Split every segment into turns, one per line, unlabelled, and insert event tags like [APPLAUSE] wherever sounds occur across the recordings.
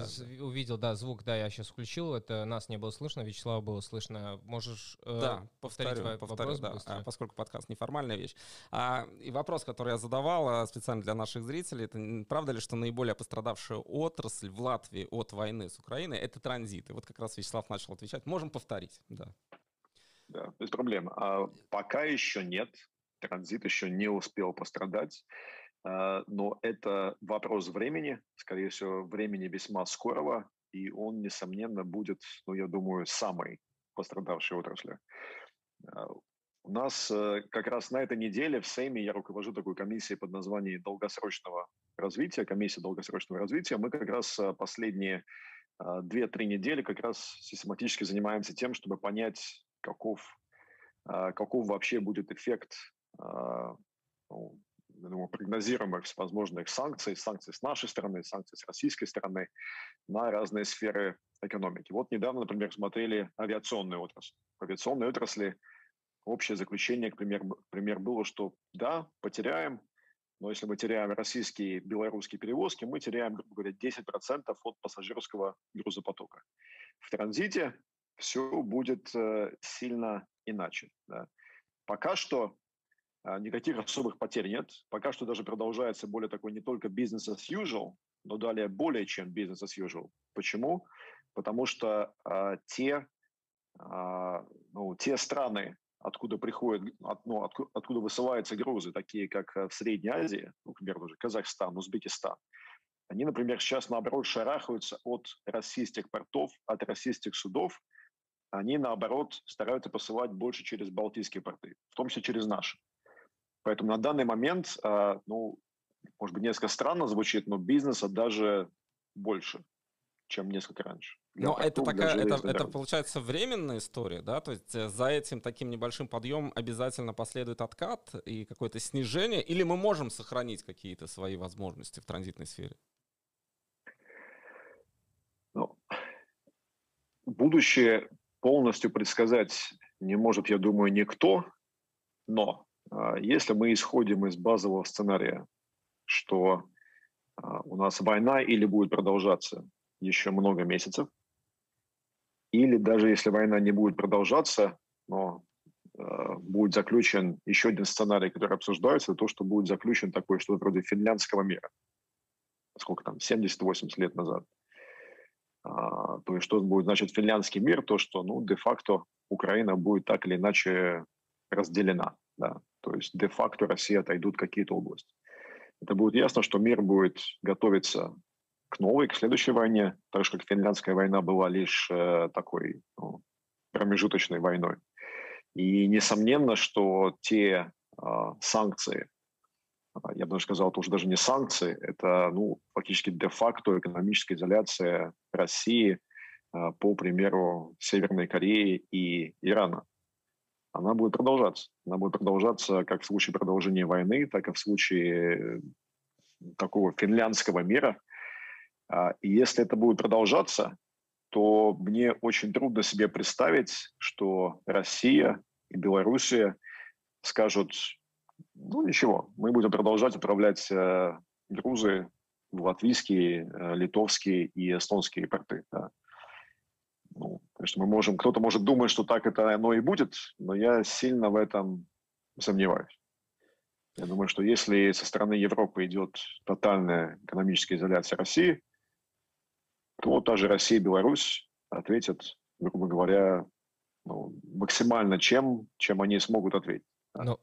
да. увидел, да, звук, да, я сейчас включил, это нас не было слышно, Вячеслава было слышно. Можешь
э, да, повторить повторю, повторю, вопрос да, быстро? поскольку подкаст неформальная вещь. А, и вопрос, который я задавал а, специально для наших зрителей, это правда ли, что наиболее пострадавшая отрасль в Латвии от войны с Украиной — это транзит? И вот как раз Вячеслав начал отвечать. Можем повторить, да.
Да, без проблем. А пока еще нет. Транзит еще не успел пострадать. А, но это вопрос времени, скорее всего, времени весьма скорого, и он, несомненно, будет, ну, я думаю, самой пострадавшей отраслью. А, у нас э, как раз на этой неделе в Сейме я руковожу такой комиссией под названием долгосрочного развития, комиссия долгосрочного развития. Мы как раз э, последние а, две-три недели как раз систематически занимаемся тем, чтобы понять, каков, каков вообще будет эффект ну, я думаю, прогнозируемых всевозможных санкций, санкций с нашей стороны, санкций с российской стороны на разные сферы экономики. Вот недавно, например, смотрели авиационную отрасль. В авиационной отрасли общее заключение, к примеру, к примеру, было, что да, потеряем, но если мы теряем российские, белорусские перевозки, мы теряем, грубо говоря, 10% от пассажирского грузопотока. В транзите все будет э, сильно иначе. Да. Пока что никаких особых потерь нет. Пока что даже продолжается более такой не только бизнес as usual, но далее более чем бизнес as usual. Почему? Потому что а, те, а, ну, те страны, откуда приходят, от, ну, откуда, откуда высылаются грузы, такие как э, в Средней Азии, ну, например, даже Казахстан, Узбекистан, они, например, сейчас, наоборот, шарахаются от российских портов, от российских судов, они, наоборот, стараются посылать больше через Балтийские порты, в том числе через наши. Поэтому на данный момент, а, ну, может быть, несколько странно звучит, но бизнеса даже больше, чем несколько раньше.
Но это такая, это, это получается временная история, да? То есть э, за этим таким небольшим подъемом обязательно последует откат и какое-то снижение, или мы можем сохранить какие-то свои возможности в транзитной сфере?
Ну, будущее полностью предсказать не может, я думаю, никто, но если мы исходим из базового сценария, что а, у нас война или будет продолжаться еще много месяцев, или даже если война не будет продолжаться, но э, будет заключен еще один сценарий, который обсуждается, то, что будет заключен такой что-то вроде финляндского мира. Сколько там, 70-80 лет назад. А, то есть что будет значит финляндский мир? То, что ну, де-факто Украина будет так или иначе разделена. Да. То есть де-факто Россия отойдут какие-то области. Это будет ясно, что мир будет готовиться к новой, к следующей войне, так же как финляндская война была лишь э, такой ну, промежуточной войной. И несомненно, что те э, санкции, а, я бы даже сказал, это уже даже не санкции, это ну, фактически де-факто экономическая изоляция России э, по примеру Северной Кореи и Ирана она будет продолжаться. Она будет продолжаться как в случае продолжения войны, так и в случае такого финляндского мира. А, и если это будет продолжаться, то мне очень трудно себе представить, что Россия и Белоруссия скажут, ну ничего, мы будем продолжать управлять э, грузы в латвийские, э, литовские и эстонские порты. Ну, конечно, мы можем, кто-то может думать, что так это оно и будет, но я сильно в этом сомневаюсь. Я думаю, что если со стороны Европы идет тотальная экономическая изоляция России, то та же Россия и Беларусь ответят, грубо говоря, ну, максимально чем, чем они смогут ответить.
Ну,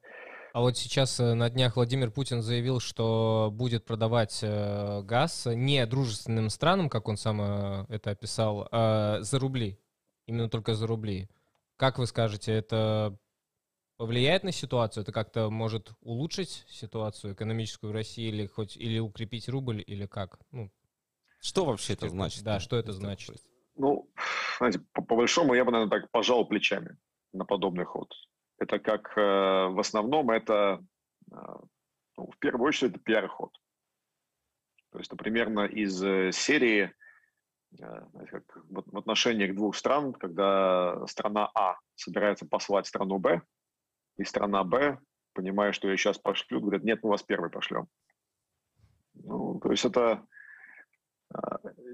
а вот сейчас э, на днях Владимир Путин заявил, что будет продавать э, газ не дружественным странам, как он сам э, это описал, а за рубли. Именно только за рубли. Как вы скажете, это повлияет на ситуацию? Это как-то может улучшить ситуацию экономическую в России или хоть или укрепить рубль, или как? Ну,
что вообще это значит?
Да, что это значит?
Ну, знаете, по, по большому я бы, наверное, так пожал плечами на подобный ход. Это как э, в основном это, э, ну, в первую очередь, это пиар-ход. То есть, это примерно из э, серии как в отношениях двух стран, когда страна А собирается послать страну Б, и страна Б, понимая, что ее сейчас пошлют, говорят, нет, мы вас первый пошлем. Ну, то есть это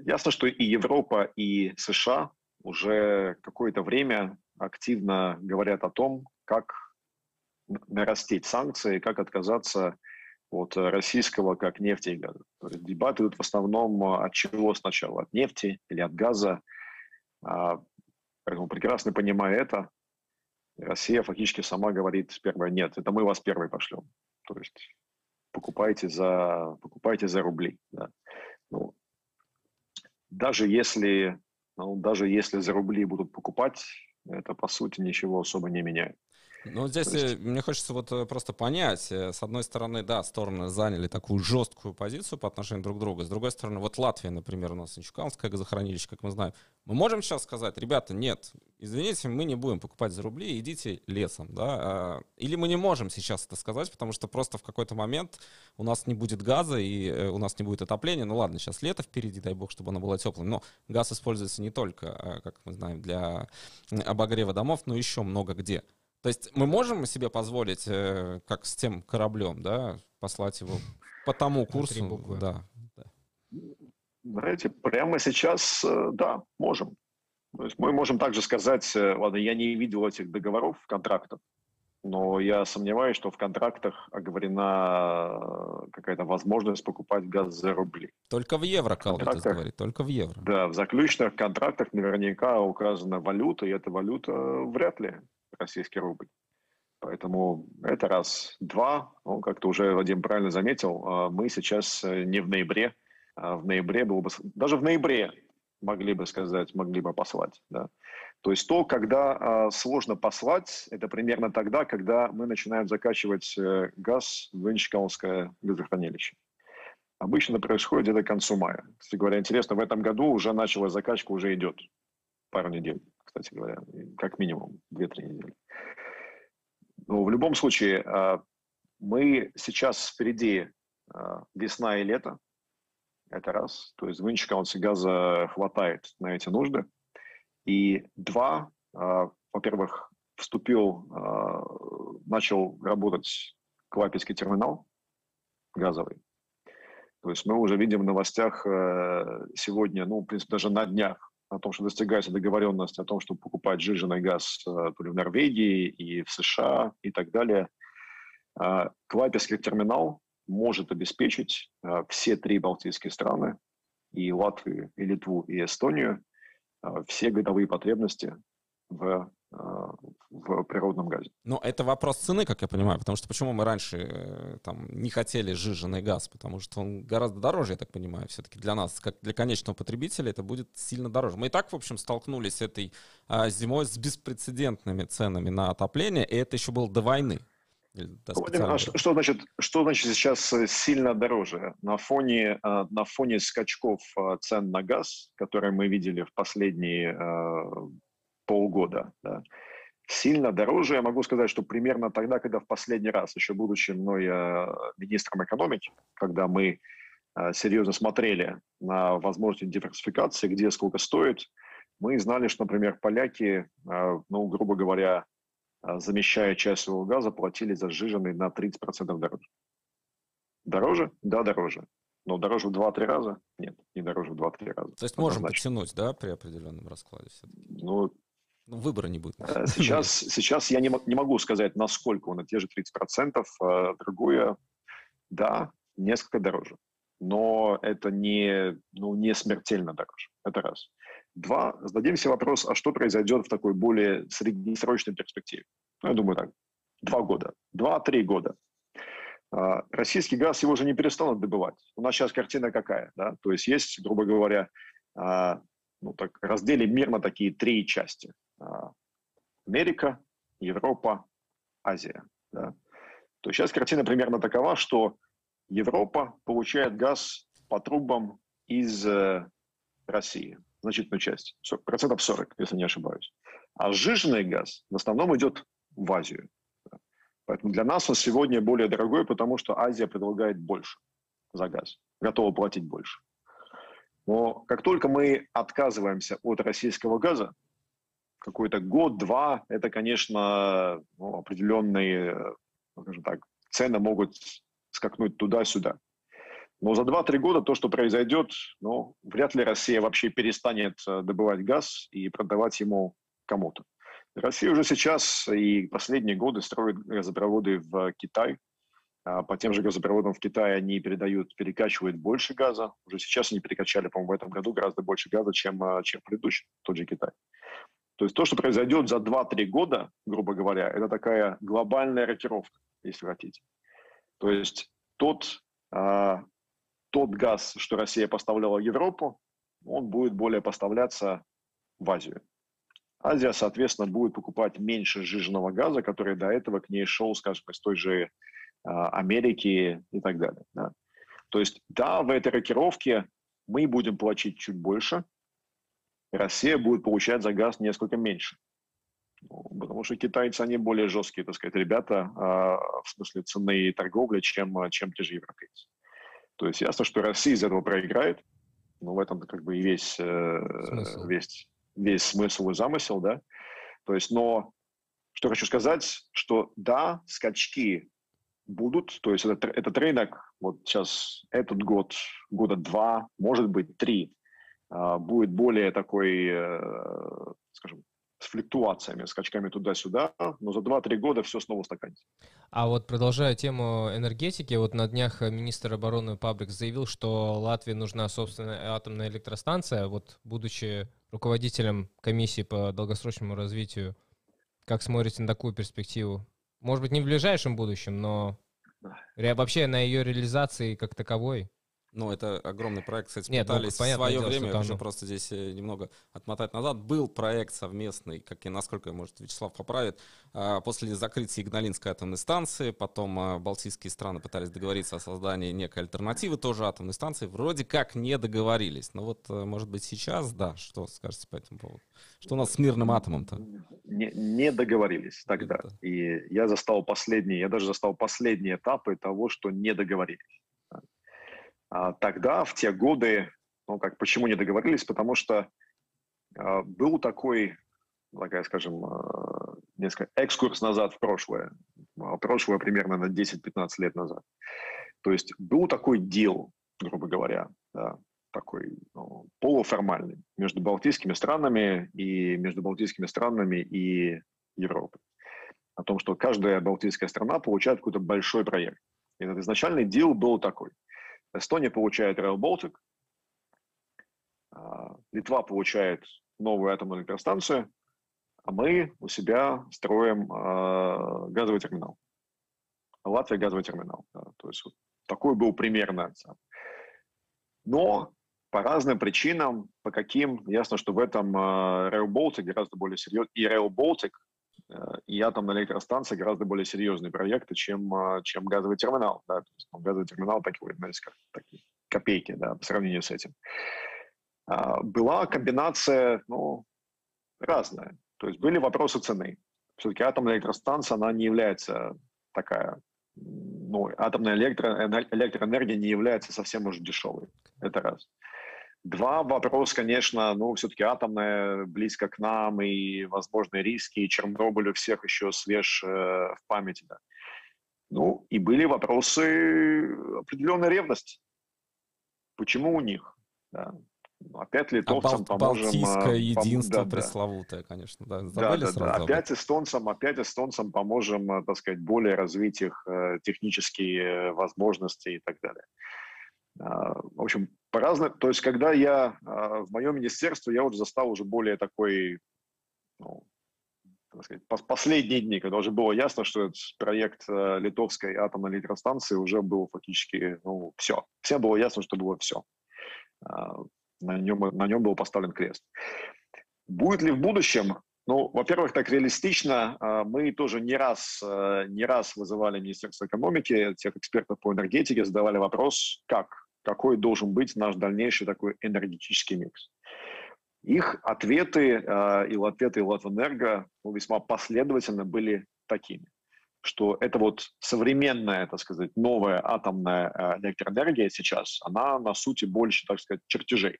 ясно, что и Европа, и США уже какое-то время активно говорят о том, как нарастить санкции, как отказаться от российского как нефти и газа. То есть дебаты идут в основном от чего сначала, от нефти или от газа. А, поэтому прекрасно понимая это, Россия фактически сама говорит первое, нет, это мы вас первый пошлем. То есть покупайте за, покупайте за рубли. Да. Ну, даже если, ну, даже если за рубли будут покупать, это по сути ничего особо не меняет.
Ну, здесь есть... мне хочется вот э, просто понять. Э, с одной стороны, да, стороны заняли такую жесткую позицию по отношению друг к другу. С другой стороны, вот Латвия, например, у нас Инчуканское газохранилище, как мы знаем. Мы можем сейчас сказать, ребята, нет, извините, мы не будем покупать за рубли, идите лесом, да? А, или мы не можем сейчас это сказать, потому что просто в какой-то момент у нас не будет газа и э, у нас не будет отопления. Ну ладно, сейчас лето впереди, дай бог, чтобы оно было теплым. Но газ используется не только, а, как мы знаем, для обогрева домов, но еще много где. То есть мы можем себе позволить, э, как с тем кораблем, да, послать его по тому курсу? Да, да.
Знаете, прямо сейчас, э, да, можем. То есть мы можем также сказать, э, ладно, я не видел этих договоров, контрактов, но я сомневаюсь, что в контрактах оговорена какая-то возможность покупать газ за рубли.
Только в евро, Калвитес говорит, только в евро.
Да, в заключенных контрактах наверняка указана валюта, и эта валюта вряд ли российский рубль. Поэтому это раз. Два, ну, как-то уже Вадим правильно заметил, а, мы сейчас э, не в ноябре. А в ноябре было бы... Даже в ноябре могли бы сказать, могли бы послать. Да. То есть то, когда э, сложно послать, это примерно тогда, когда мы начинаем закачивать э, газ в Инчкалское газохранилище. Обычно происходит где-то к концу мая. Кстати говоря, интересно, в этом году уже началась закачка, уже идет пару недель кстати говоря, как минимум 2-3 недели. Но в любом случае, а, мы сейчас впереди а, весна и лето, это раз, то есть в Инчкаунсе газа хватает на эти нужды. И два, а, во-первых, вступил, начал работать Клапецкий терминал газовый. То есть мы уже видим в новостях сегодня, ну, в принципе, даже на днях о том, что достигается договоренность о том, чтобы покупать жиженый газ э, то ли в Норвегии и в США и так далее. А, Клайпецкий терминал может обеспечить э, все три балтийские страны, и Латвию, и Литву, и Эстонию, э, все годовые потребности в в природном газе.
Но это вопрос цены, как я понимаю, потому что почему мы раньше э, там не хотели жиженый газ, потому что он гораздо дороже, я так понимаю, все-таки для нас, как для конечного потребителя, это будет сильно дороже. Мы и так, в общем, столкнулись этой а, зимой с беспрецедентными ценами на отопление, и это еще было до войны.
Владимир, а что, что, значит, что значит сейчас э, сильно дороже? На фоне, э, на фоне скачков цен на газ, которые мы видели в последние полгода, да, сильно дороже. Я могу сказать, что примерно тогда, когда в последний раз, еще будучи мной э, министром экономики, когда мы э, серьезно смотрели на возможность диверсификации, где сколько стоит, мы знали, что, например, поляки, э, ну, грубо говоря, замещая часть своего газа, платили за сжиженный на 30% дороже. Дороже? Да, дороже. Но дороже в 2-3 раза? Нет, не дороже в 2-3 раза.
То есть можем подтянуть, да, при определенном раскладе?
Ну,
ну, выбора не будет. Э,
сейчас, [LAUGHS] сейчас я не, не могу сказать, насколько он, те же 30%. А другое, да, несколько дороже. Но это не, ну, не смертельно дороже. Это раз. Два, зададим себе вопрос, а что произойдет в такой более среднесрочной перспективе? Ну, я думаю так, два года, два-три года. А, российский газ его уже не перестанут добывать. У нас сейчас картина какая, да? То есть есть, грубо говоря, а, ну, так, разделим мир на такие три части. А, Америка, Европа, Азия. Да. То сейчас картина примерно такова, что Европа получает газ по трубам из э, России, значительную часть, процентов 40, если не ошибаюсь. А сжиженный газ в основном идет в Азию. Поэтому для нас он сегодня более дорогой, потому что Азия предлагает больше за газ, готова платить больше. Но как только мы отказываемся от российского газа, какой-то год-два, это, конечно, ну, определенные, скажем так, цены могут скакнуть туда-сюда. Но за 2-3 года то, что произойдет, ну, вряд ли Россия вообще перестанет э, добывать газ и продавать ему кому-то. Россия уже сейчас и последние годы строит газопроводы в Китай. А по тем же газопроводам в Китае они передают, перекачивают больше газа. Уже сейчас они перекачали, по-моему, в этом году гораздо больше газа, чем, э, чем предыдущий, тот же Китай. То есть то, что произойдет за 2-3 года, грубо говоря, это такая глобальная рокировка, если хотите. То есть тот а, тот газ, что Россия поставляла в Европу, он будет более поставляться в Азию. Азия, соответственно, будет покупать меньше сжиженного газа, который до этого к ней шел, скажем, из той же э, Америки и так далее. Да. То есть, да, в этой рокировке мы будем платить чуть больше, Россия будет получать за газ несколько меньше. Ну, потому что китайцы, они более жесткие, так сказать, ребята, э, в смысле цены и торговли, чем, чем те же европейцы. То есть ясно, что Россия из этого проиграет, но в этом как бы и весь, э, смысл. весь, весь смысл и замысел, да. То есть, но что хочу сказать, что да, скачки будут, то есть этот, этот рынок вот сейчас этот год, года два, может быть три, а, будет более такой, э, скажем, с флюктуациями, скачками туда-сюда, но за 2-3 года все снова устаканится.
А вот продолжая тему энергетики, вот на днях министр обороны Пабрик заявил, что Латвии нужна собственная атомная электростанция. Вот будучи руководителем комиссии по долгосрочному развитию, как смотрите на такую перспективу? Может быть, не в ближайшем будущем, но вообще на ее реализации как таковой?
Ну, это огромный проект, кстати, Нет, пытались ну, в свое дело, время, я хочу просто здесь э, немного отмотать назад, был проект совместный, как и насколько, может, Вячеслав поправит, а, после закрытия Игналинской атомной станции, потом а, балтийские страны пытались договориться о создании некой альтернативы, тоже атомной станции, вроде как не договорились. Но вот, э, может быть, сейчас, да, что скажете по этому поводу? Что у нас с мирным атомом-то?
Не, не договорились тогда. Это... И я застал последние, я даже застал последние этапы того, что не договорились. А, тогда, в те годы, ну как, почему не договорились? Потому что а, был такой, такая, скажем, а, несколько экскурс назад в прошлое, прошлое примерно на 10-15 лет назад. То есть был такой дел, грубо говоря, да, такой ну, полуформальный между балтийскими странами и между балтийскими странами и Европой. О том, что каждая балтийская страна получает какой-то большой проект. И этот изначальный дел был такой – Эстония получает Rail Baltic, а, Литва получает новую атомную электростанцию, а мы у себя строим э, газовый терминал. Латвия газовый терминал. Да. То есть вот такой был примерно. Но по разным причинам, по каким, ясно, что в этом э, Rail Baltic гораздо более серьезный, и Rail Baltic Э, и атомная электростанция гораздо более серьезные проекты, чем, э, чем газовый терминал. Да? То есть, ну, газовый терминал такой, знаете, как такие копейки да, по сравнению с этим. А, была комбинация ну, разная. То есть были вопросы цены. Все-таки атомная электростанция, она не является такая, ну, атомная электро, электроэнергия не является совсем уж дешевой. Это раз. Два, вопрос, конечно, ну, все-таки атомная близко к нам, и возможные риски, и Чернобыль у всех еще свеж э, в памяти. Да. Ну, и были вопросы определенной ревности. Почему у них? Да. Ну, опять литовцам а
поможем... Балтийское э, пом... единство да, пресловутое, конечно. Да,
да, да, да. Опять эстонцам, опять эстонцам поможем, э, так сказать, более развить их э, технические возможности и так далее. А, в общем, по-разному. То есть, когда я а, в моем министерстве, я уже застал уже более такой, ну, так сказать, последние дни, когда уже было ясно, что этот проект а, литовской атомной электростанции уже был фактически, ну, все. Всем было ясно, что было все. На нем, на нем был поставлен крест. Будет ли в будущем ну, во-первых, так реалистично. Мы тоже не раз, не раз вызывали Министерство экономики, тех экспертов по энергетике, задавали вопрос, как какой должен быть наш дальнейший такой энергетический микс. Их ответы э, и ответы и Латвэнерго ну, весьма последовательно были такими, что это вот современная, так сказать, новая атомная э, электроэнергия сейчас, она на сути больше, так сказать, чертежей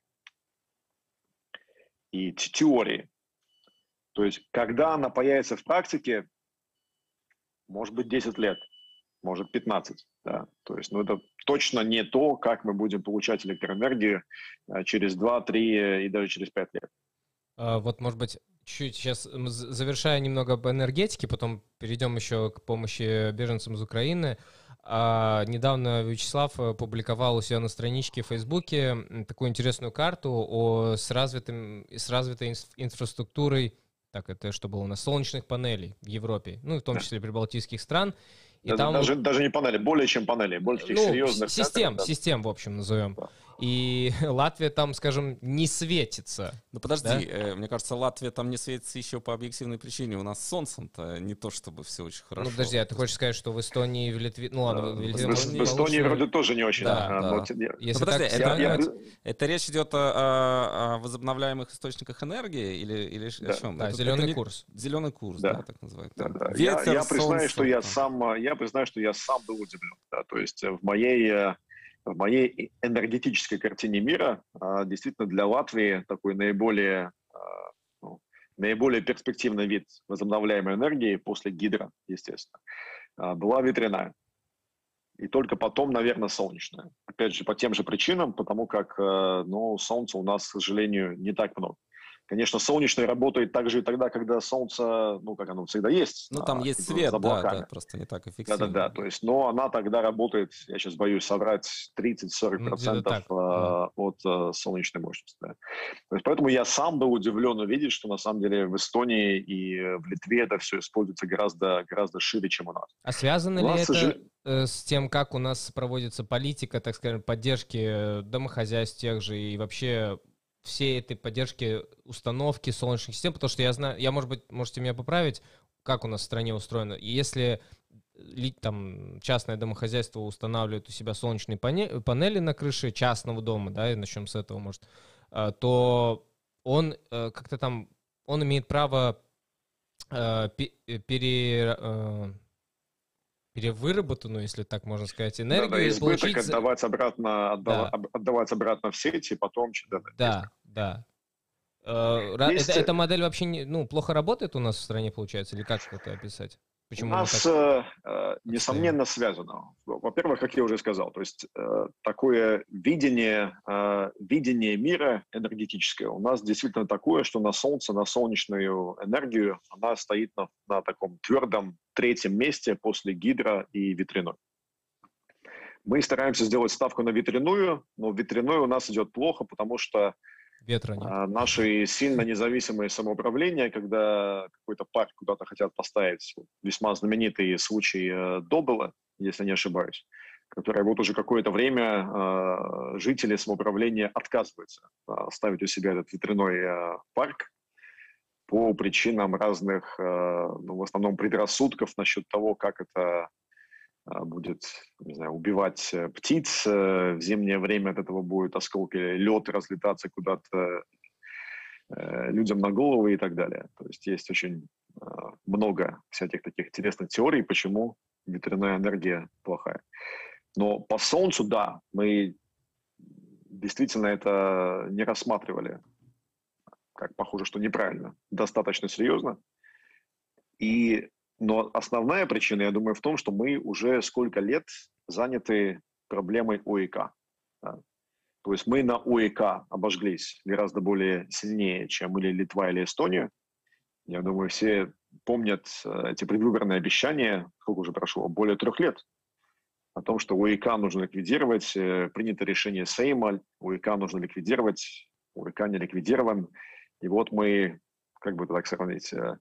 и теории. То есть, когда она появится в практике, может быть, 10 лет, может 15. Да. То есть, ну, это точно не то, как мы будем получать электроэнергию э, через 2, 3 и даже через 5 лет.
А, вот, может быть, чуть сейчас завершая немного об энергетике, потом перейдем еще к помощи беженцам из Украины. А, недавно Вячеслав э, публиковал у себя на страничке в Фейсбуке такую интересную карту о, с, развитым, с развитой инфраструктурой, так это что было у нас, солнечных панелей в Европе, ну, в том числе прибалтийских стран.
И да, там... даже, даже не панели, более чем панели, больше таких ну, серьезных.
Систем, да. систем, в общем, назовем. Да и [LAUGHS] Латвия там, скажем, не светится.
Ну подожди, да? э, мне кажется, Латвия там не светится еще по объективной причине. У нас с солнцем-то не то, чтобы все очень хорошо.
Ну подожди, а ты хочешь сказать, что в Эстонии и в Литве... Ну ладно,
в, Литве... в, в Эстонии вроде тоже не очень. Да,
да. Но... Если ну, подожди, так, это, я, это, это речь идет о, о возобновляемых источниках энергии или, или да. о чем?
Да, это, зеленый это курс.
Зеленый курс, да, да так называют. Да,
да. Ветер, я, я признаю, что я сам, я признаю, что я сам был удивлен. Да, то есть в моей э, в моей энергетической картине мира а, действительно для Латвии такой наиболее, а, ну, наиболее перспективный вид возобновляемой энергии после гидро, естественно, а, была ветряная. И только потом, наверное, солнечная. Опять же, по тем же причинам, потому как ну, солнца у нас, к сожалению, не так много. Конечно, солнечный работает также и тогда, когда солнце, ну, как оно всегда есть.
Ну, там а, есть типа, свет, да, да, просто не так эффективно.
Да-да-да, то есть, но она тогда работает, я сейчас боюсь соврать, 30-40% ну, а, от а, солнечной мощности. Да. То есть, поэтому я сам был удивлен увидеть, что на самом деле в Эстонии и в Литве это все используется гораздо, гораздо шире, чем у нас.
А связано у ли это сожал... Э, с тем, как у нас проводится политика, так скажем, поддержки домохозяйств тех же и вообще всей этой поддержки установки солнечных систем, потому что я знаю, я, может быть, можете меня поправить, как у нас в стране устроено. Если там частное домохозяйство устанавливает у себя солнечные панели на крыше частного дома, да, и начнем с этого, может, а, то он э, как-то там, он имеет право э, пере, э, перевыработанную, если так можно сказать, энергию. Да, да,
избыток получить... отдавать обратно, отдав... да. отдавать обратно в сети, потом...
Да, да. Да. Э, Есть... Это, эта модель вообще не, ну, плохо работает у нас в стране, получается, или как это описать?
Почему у нас, так... э, э несомненно, связано. Во-первых, как я уже сказал, то есть э, такое видение, э, видение мира энергетическое у нас действительно такое, что на Солнце, на солнечную энергию, она стоит на, на таком твердом третьем месте после гидро и ветряной. Мы стараемся сделать ставку на ветряную, но ветряной у нас идет плохо, потому что
Ветра нет. А,
наши сильно независимые самоуправления, когда какой-то парк куда-то хотят поставить, весьма знаменитый случай э, Добела, если не ошибаюсь, который вот уже какое-то время э, жители самоуправления отказываются э, ставить у себя этот ветряной э, парк по причинам разных, э, ну, в основном предрассудков насчет того, как это а, будет, не знаю, убивать э, птиц, э, в зимнее время от этого будет осколки лед разлетаться куда-то э, людям на головы и так далее. То есть есть очень а, много всяких таких интересных теорий, почему ветряная энергия плохая. Но по Солнцу, да, мы действительно это не рассматривали, как похоже, что неправильно, достаточно серьезно. И но основная причина, я думаю, в том, что мы уже сколько лет заняты проблемой ОИК. Да. То есть мы на ОИК обожглись гораздо более сильнее, чем или Литва, или Эстония. Я думаю, все помнят э, эти предвыборные обещания, сколько уже прошло, более трех лет, о том, что ОИК нужно ликвидировать, э, принято решение Сейма, ОИК нужно ликвидировать, ОИК не ликвидирован. И вот мы, как бы так сравнить, э,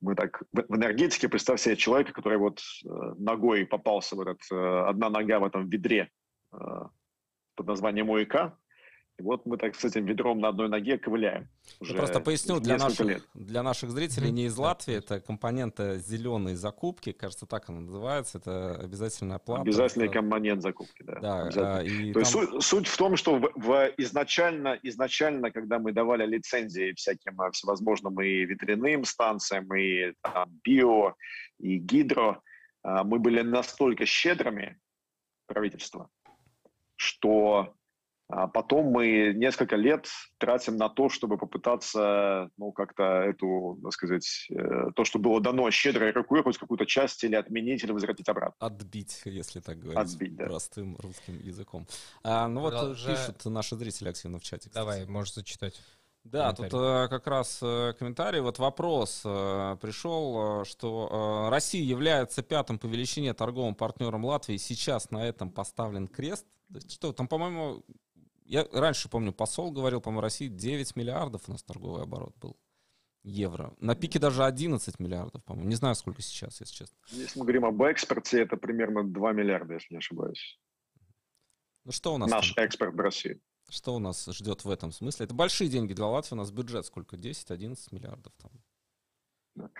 мы так в энергетике, представь себе человека, который вот э, ногой попался в этот, э, одна нога в этом ведре э, под названием ОИК, и вот мы так с этим ведром на одной ноге ковыляем.
Уже Я просто поясню для наших, лет. для наших зрителей не из Латвии, это компонента зеленой закупки, кажется, так она называется, это обязательная плата.
Обязательный это... компонент закупки, да. да а, и То там... есть суть, суть в том, что в, в изначально, изначально, когда мы давали лицензии всяким а, всевозможным и ветряным станциям, и там, био, и гидро, а, мы были настолько щедрыми, правительство, что А потом мы несколько лет тратим на то, чтобы попытаться, ну, как-то эту, так сказать, э, то, что было дано щедрой рукой, хоть какую-то часть или отменить, или возвратить обратно.
Отбить, если так говорить. Отбить, да. Простым русским языком. А, ну вот э, пишут наши зрители активно в чате.
Кстати. Давай, можешь зачитать.
Да, тут э, как раз э, комментарий, вот вопрос э, пришел, э, что э, Россия является пятым по величине торговым партнером Латвии, сейчас на этом поставлен крест. Что там, по-моему, я раньше помню, посол говорил, по-моему, России 9 миллиардов у нас торговый оборот был евро. На пике даже 11 миллиардов, по-моему. Не знаю, сколько сейчас, если честно.
Если мы говорим об экспорте, это примерно 2 миллиарда, если не ошибаюсь.
Ну что у нас?
Наш там? экспорт в России.
Что у нас ждет в этом смысле? Это большие деньги для Латвии. У нас бюджет сколько? 10-11 миллиардов там.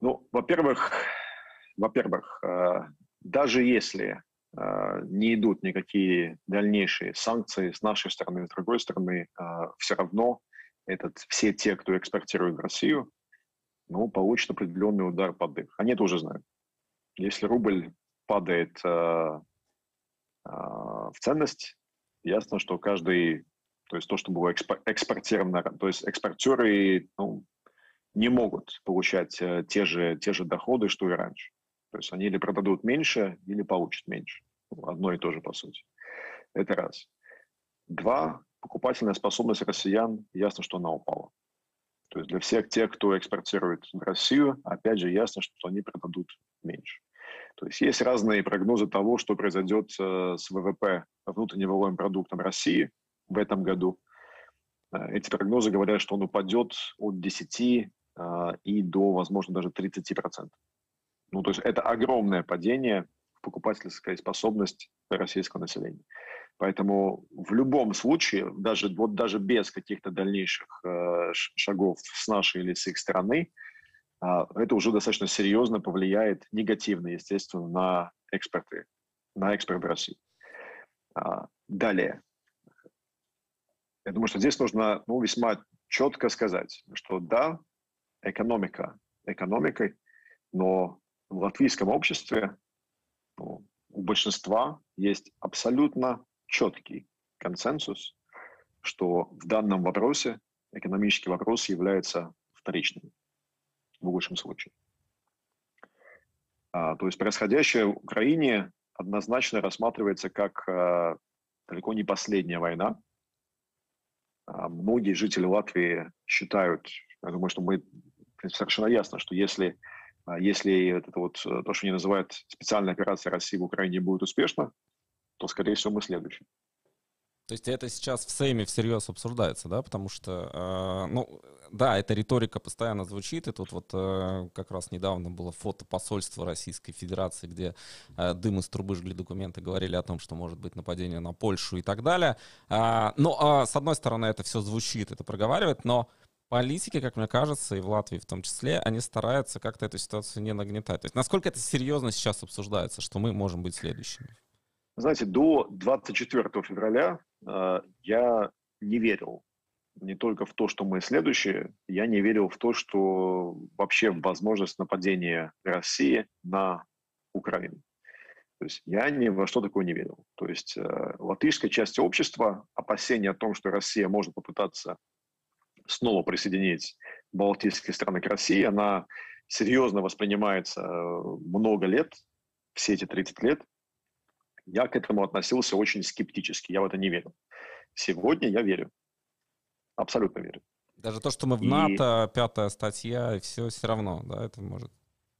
Ну, во-первых, во-первых, э, даже если не идут никакие дальнейшие санкции с нашей стороны, с другой стороны, э, все равно этот, все те, кто экспортирует в Россию, ну, получат определенный удар под дых. Они это уже знают. Если рубль падает а, в ценность. Ясно, что каждый, то есть то, что было экспортировано, то есть экспортеры ну, не могут получать э, те же, те же доходы, что и раньше. То есть они или продадут меньше, или получат меньше. Одно и то же, по сути. Это раз. Два, покупательная способность россиян, ясно, что она упала. То есть для всех тех, кто экспортирует в Россию, опять же, ясно, что они продадут меньше. То есть есть разные прогнозы того, что произойдет э, с ВВП, внутренним валовым продуктом России в этом году. Э, эти прогнозы говорят, что он упадет от 10 э, и до, возможно, даже 30%. Ну, то есть это огромное падение в покупательской способности российского населения. Поэтому в любом случае, даже, вот даже без каких-то дальнейших э, шагов с нашей или с их стороны, а, это уже достаточно серьезно повлияет негативно, естественно, на экспорты, на экспорт России. А, далее. Я думаю, что здесь нужно ну, весьма четко сказать, что да, экономика экономикой, но в латвийском обществе у большинства есть абсолютно четкий консенсус, что в данном вопросе экономический вопрос является вторичным в лучшем случае. А, то есть происходящее в Украине однозначно рассматривается как а, далеко не последняя война. А, многие жители Латвии считают, я думаю, что мы совершенно ясно, что если, если это вот то, что они называют специальная операция России в Украине будет успешна, то, скорее всего, мы следующие.
То есть это сейчас в Сейме всерьез обсуждается, да, потому что, э, ну, да, эта риторика постоянно звучит, и тут вот э, как раз недавно было фото посольства Российской Федерации, где э, дым из трубы жгли документы, говорили о том, что может быть нападение на Польшу и так далее. Э, ну, э, с одной стороны, это все звучит, это проговаривает, но политики, как мне кажется, и в Латвии в том числе, они стараются как-то эту ситуацию не нагнетать. То есть насколько это серьезно сейчас обсуждается, что мы можем быть следующими?
Знаете, до 24 февраля э, я не верил не только в то, что мы следующие, я не верил в то, что вообще в возможность нападения России на Украину. То есть я ни во что такое не верил. То есть э, латышская часть общества, опасение о том, что Россия может попытаться снова присоединить балтийские страны к России, она серьезно воспринимается э, много лет, все эти 30 лет. Я к этому относился очень скептически, я в это не верил. Сегодня я верю. Абсолютно верю.
Даже то, что мы в НАТО, и... пятая статья, и все, все равно, да, это может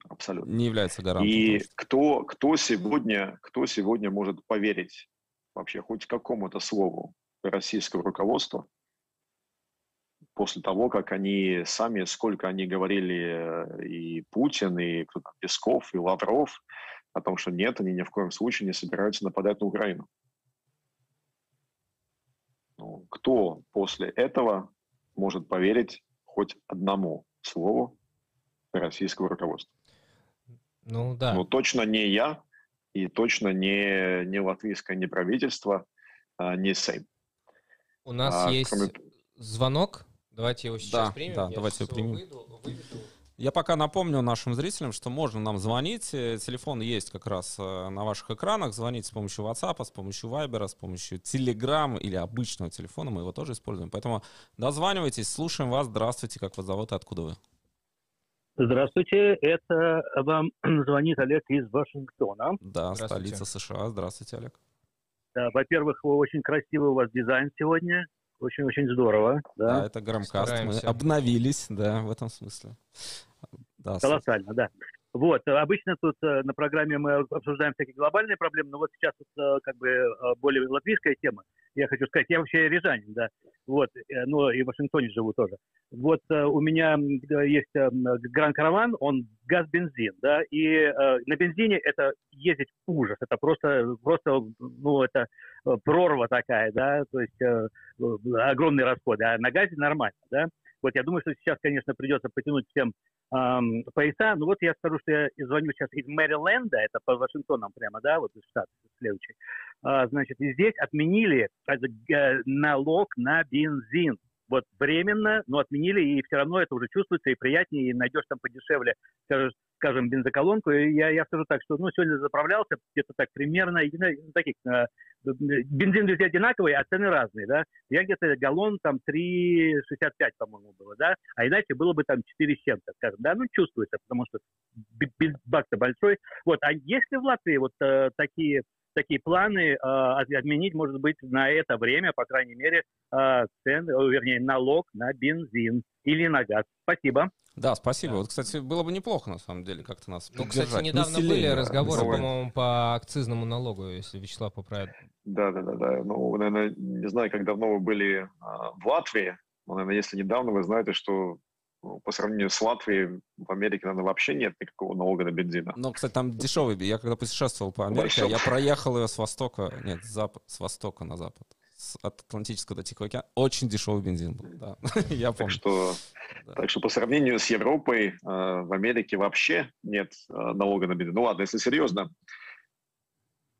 Абсолютно.
не является гарантом.
И что... кто, кто, сегодня, кто сегодня может поверить вообще хоть какому-то слову российского руководства после того, как они сами, сколько они говорили, э, и Путин, и кто там, Песков, и Лавров, о том, что нет, они ни в коем случае не собираются нападать на Украину. Ну, кто после этого может поверить хоть одному слову российского руководства?
Ну да.
Ну точно не я, и точно не, не латвийское, не правительство, а не Сейм.
У нас а, есть кроме... звонок. Давайте его сейчас да, примем.
Да, Я давайте его примем. Выйду, выведу. Я пока напомню нашим зрителям, что можно нам звонить. Э, телефон есть как раз э, на ваших экранах. Звонить с помощью WhatsApp, с помощью Viber, с помощью Telegram или обычного телефона. Мы его тоже используем. Поэтому дозванивайтесь, слушаем вас. Здравствуйте, как вас зовут и откуда вы?
Здравствуйте, это вам [CLEARS THROAT] звонит Олег из Вашингтона.
Да, столица США. Здравствуйте, Олег.
Да, во-первых, очень красивый у вас дизайн сегодня. Очень-очень здорово. Да,
да это Громкаст. Мы обновились, да, в этом смысле.
Да, Колоссально, да. Вот, обычно тут э, на программе мы обсуждаем всякие глобальные проблемы, но вот сейчас вот, э, как бы э, более латвийская тема. Я хочу сказать, я вообще рижанин, да, вот, но и в Вашингтоне живу тоже. Вот у меня есть Гран Караван, он газ-бензин, да, и на бензине это ездить ужас, это просто, просто, ну, это прорва такая, да, то есть огромные расходы, а на газе нормально, да. Вот я думаю, что сейчас, конечно, придется потянуть всем эм, пояса. Ну вот я скажу, что я звоню сейчас из Мэриленда, это по Вашингтонам прямо, да, вот из штата следующий. А, значит, и здесь отменили э, налог на бензин вот временно, но отменили, и все равно это уже чувствуется и приятнее, и найдешь там подешевле, скажем, скажем бензоколонку. И я, я скажу так, что ну, сегодня заправлялся где-то так примерно, ну, таких, э, бензин везде одинаковый, а цены разные, да. Я где-то галлон там 3,65, по-моему, было, да, а иначе было бы там 4 с чем-то, скажем, да, ну, чувствуется, потому что бак-то большой. Вот, а если в Латвии вот э, такие такие планы э, отменить, может быть, на это время, по крайней мере, э, цен, вернее, налог на бензин или на газ. Спасибо.
Да, спасибо. Да. Вот, кстати, было бы неплохо, на самом деле, как-то нас
Ну, кстати, недавно Население, были разговоры, да. по-моему, по акцизному налогу, если Вячеслав поправит.
Да, да, да, да. Ну, наверное, не знаю, как давно вы были а, в Латвии, но, наверное, если недавно, вы знаете, что по сравнению с Латвией, в Америке, наверное, вообще нет никакого налога на бензин.
Ну, кстати, там дешевый. Я когда путешествовал по Америке, Большой. я проехал ее с востока, нет, с, запад, с востока на запад. С Атлантического до Тихого океана. Очень дешевый бензин был, да. [LAUGHS] я помню.
Так что, да. так что по сравнению с Европой, э, в Америке вообще нет э, налога на бензин. Ну ладно, если серьезно.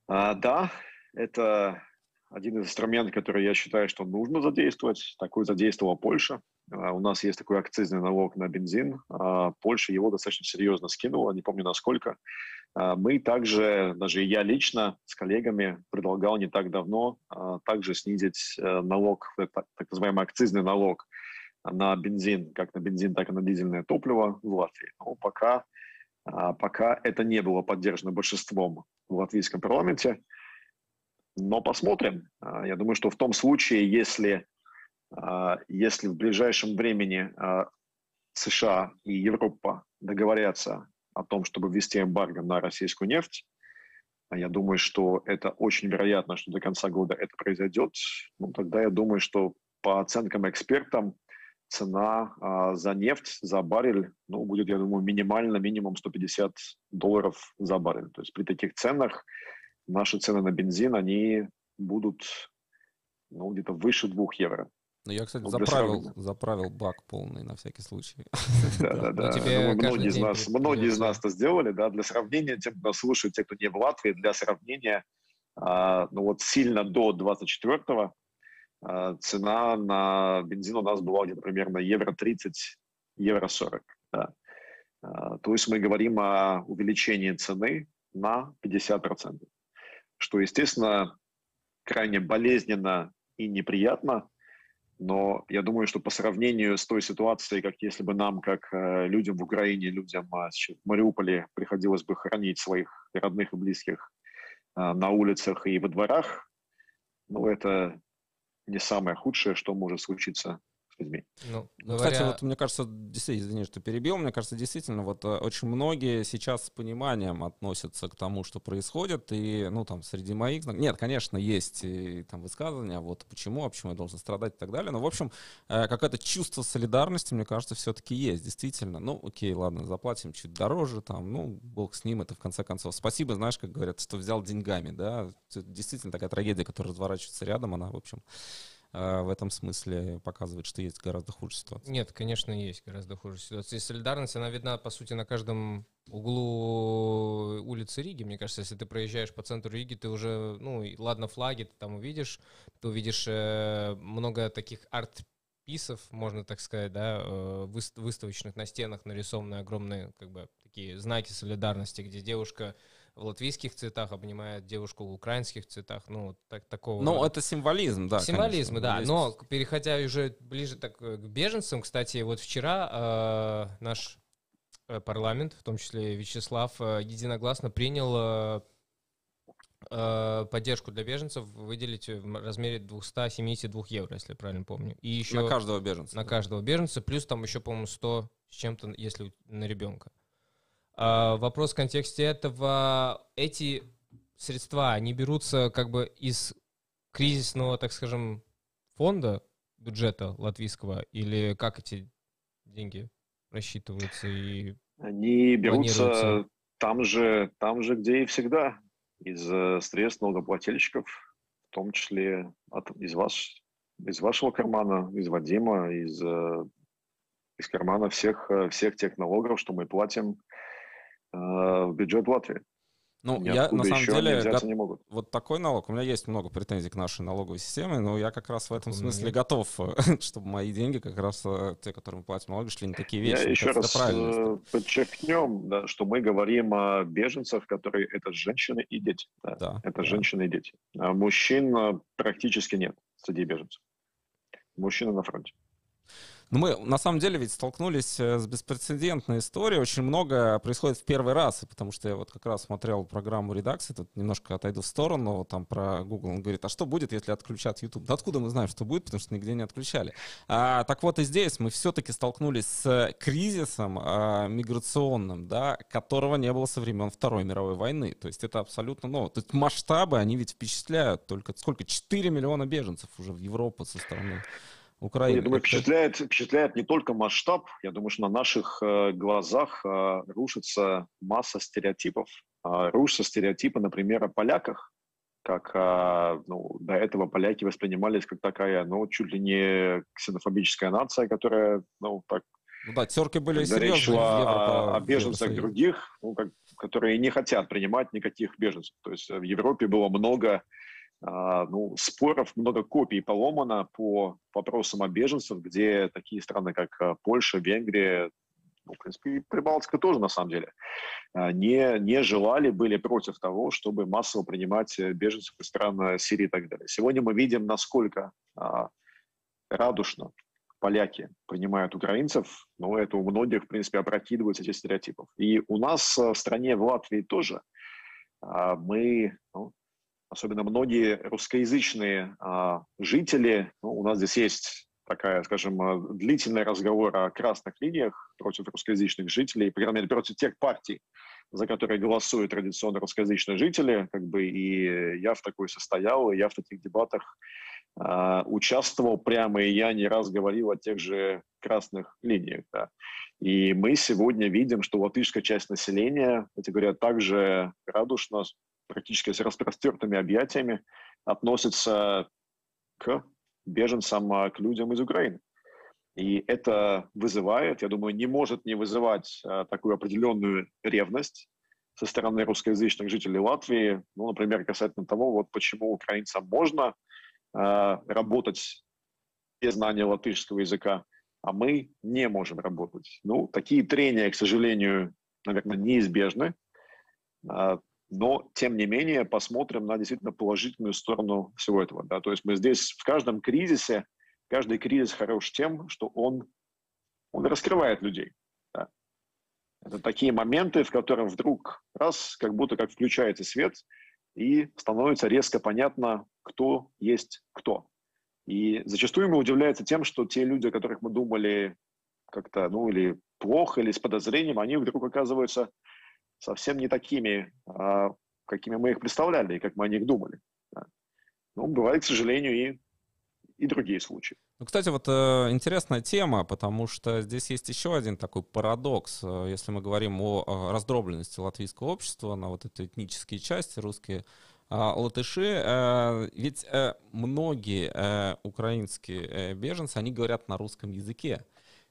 А, да, это один из инструментов, который я считаю, что нужно задействовать. Такой задействовала Польша. А, у нас есть такой акцизный налог на бензин. А, Польша его достаточно серьезно скинула, не помню насколько. А, мы также, даже я лично с коллегами предлагал не так давно также снизить э, налог, так называемый акцизный налог на бензин, как на бензин, так и на дизельное топливо в Латвии. Но пока, пока это не было поддержано большинством в латвийском парламенте. Но посмотрим. Я думаю, что в том случае, если если в ближайшем времени а, США и Европа договорятся о том, чтобы ввести эмбарго на российскую нефть, а я думаю, что это очень вероятно, что до конца года это произойдет, ну, тогда я думаю, что по оценкам экспертам цена а, за нефть, за баррель, ну, будет, я думаю, минимально, минимум 150 долларов за баррель. То есть при таких ценах наши цены на бензин, они будут ну, где-то выше 2 евро.
Ну, я, кстати, заправил, заправил бак полный на всякий случай. [LAUGHS]
Да, да, да. Думаю, многие из нас, многие из нас это сделали, да, для сравнения, тем, кто слушает, те, кто не в Латвии, для сравнения, а, ну вот сильно до 24-го а, цена на бензин у нас была где-то примерно евро 30, евро 40, да. А, то есть мы говорим о увеличении цены на 50%, что, естественно, крайне болезненно и неприятно, но я думаю, что по сравнению с той ситуацией, как если бы нам, как э, людям в Украине, людям э, в Мариуполе приходилось бы хранить своих родных и близких э, на улицах и во дворах, ну, это не самое худшее, что может случиться людьми.
Ну, ну, говоря... Кстати, вот мне кажется, действительно, извини, что перебил, мне кажется, действительно, вот э, очень многие сейчас с пониманием относятся к тому, что происходит, и, ну, там, среди моих... Нет, конечно, есть и, там высказывания, вот почему, а почему я должен страдать и так далее, но, в общем, э, какое-то чувство солидарности, мне кажется, все-таки есть, действительно. Ну, окей, ладно, заплатим чуть дороже, там, ну, бог с ним, это в конце концов. Спасибо, знаешь, как говорят, что взял деньгами, да, это действительно такая трагедия, которая разворачивается рядом, она, в общем, в этом смысле показывает, что есть гораздо хуже ситуация?
Нет, конечно, есть гораздо хуже ситуация. И солидарность, она видна, по сути, на каждом углу улицы Риги. Мне кажется, если ты проезжаешь по центру Риги, ты уже, ну, ладно, флаги ты там увидишь, ты увидишь э, много таких арт писов, можно так сказать, да, э, выставочных на стенах нарисованы огромные, как бы, такие знаки солидарности, где девушка в латвийских цветах обнимает девушку в украинских цветах, ну, так, такого...
Ну, это символизм, да,
Символизм, конечно. да, но переходя уже ближе так к беженцам, кстати, вот вчера э, наш э, парламент, в том числе Вячеслав, э, единогласно принял э, поддержку для беженцев выделить в размере 272 евро, если я правильно помню.
И еще на каждого беженца.
На каждого беженца, плюс там еще, по-моему, 100 с чем-то, если на ребенка. А, вопрос в контексте этого. Эти средства, они берутся как бы из кризисного, так скажем, фонда бюджета латвийского, или как эти деньги рассчитываются и
Они берутся там же, там же, где и всегда, из э, средств налогоплательщиков, в том числе от, из, ваш, из вашего кармана, из Вадима, из, э, из кармана всех, э, всех тех налогов, что мы платим в бюджет Латвии.
Ну, я на самом деле гот... не могут. вот такой налог. У меня есть много претензий к нашей налоговой системе, но я как раз в этом смысле нет. готов, [LAUGHS] чтобы мои деньги, как раз э, те, которые мы платим налоги, шли на такие вещи.
Я еще раз э, подчеркнем, да, что мы говорим о беженцах, которые это женщины и дети. Да, да, это да. женщины и дети. А мужчин э, практически нет среди беженцев. Мужчины на фронте.
Но мы на самом деле ведь столкнулись э, с беспрецедентной историей. Очень много происходит в первый раз, потому что я вот как раз смотрел программу редакции, тут немножко отойду в сторону, там про Google, он говорит, а что будет, если отключат YouTube? Да откуда мы знаем, что будет, потому что нигде не отключали. А, так вот и здесь мы все-таки столкнулись с кризисом а, миграционным, да, которого не было со времен Второй мировой войны. То есть это абсолютно, ну, то есть масштабы, они ведь впечатляют. Только сколько? 4 миллиона беженцев уже в Европу со стороны Украины.
Я думаю, впечатляет, впечатляет не только масштаб, я думаю, что на наших э, глазах э, рушится масса стереотипов. Э, рушатся стереотипы, например, о поляках, как э, ну, до этого поляки воспринимались как такая, ну, чуть ли не ксенофобическая нация, которая, ну, так...
Ну да, терки были серьезные. Речь
шла о, о беженцах других, ну, как, которые не хотят принимать никаких беженцев. То есть в Европе было много а, ну, споров, много копий поломано по вопросам о беженцах, где такие страны, как а, Польша, Венгрия, ну, в принципе, и Прибалтика тоже, на самом деле, а, не, не желали, были против того, чтобы массово принимать э, беженцев из стран э, Сирии и так далее. Сегодня мы видим, насколько а, радушно поляки принимают украинцев, но это у многих, в принципе, опрокидываются эти стереотипов. И у нас э, в стране, в Латвии тоже, мы ну, особенно многие русскоязычные а, жители, ну, у нас здесь есть такая, скажем, а, длительный разговор о красных линиях против русскоязычных жителей, по крайней мере, против тех партий, за которые голосуют традиционно русскоязычные жители, как бы и я в такой состоял, и я в таких дебатах э, участвовал прямо, и я не раз говорил о тех же красных линиях. Да. И мы сегодня видим, что латышская часть населения, эти говорят, также радушно практически с распростертыми объятиями относится к беженцам, а, к людям из Украины. И это вызывает, я думаю, не может не вызывать а, такую определенную ревность со стороны русскоязычных жителей Латвии. Ну, например, касательно того, вот почему украинцам можно а, работать без знания латышского языка, а мы не можем работать. Ну, такие трения, к сожалению, наверное, неизбежны. Но, тем не менее, посмотрим на действительно положительную сторону всего этого. Да? То есть мы здесь в каждом кризисе, каждый кризис хорош тем, что он, он раскрывает людей. Да? Это такие моменты, в которых вдруг раз, как будто как включается свет, и становится резко понятно, кто есть кто. И зачастую мы удивляются тем, что те люди, о которых мы думали как-то, ну, или плохо, или с подозрением, они вдруг оказываются совсем не такими, а, какими мы их представляли и как мы о них думали. Ну, бывают, к сожалению, и, и другие случаи.
Ну, кстати, вот э, интересная тема, потому что здесь есть еще один такой парадокс. Э, если мы говорим о, раздробленности латвийского общества на вот эти этнические части, русские э, латыши, э, ведь э, многие украинские беженцы, они говорят на русском языке.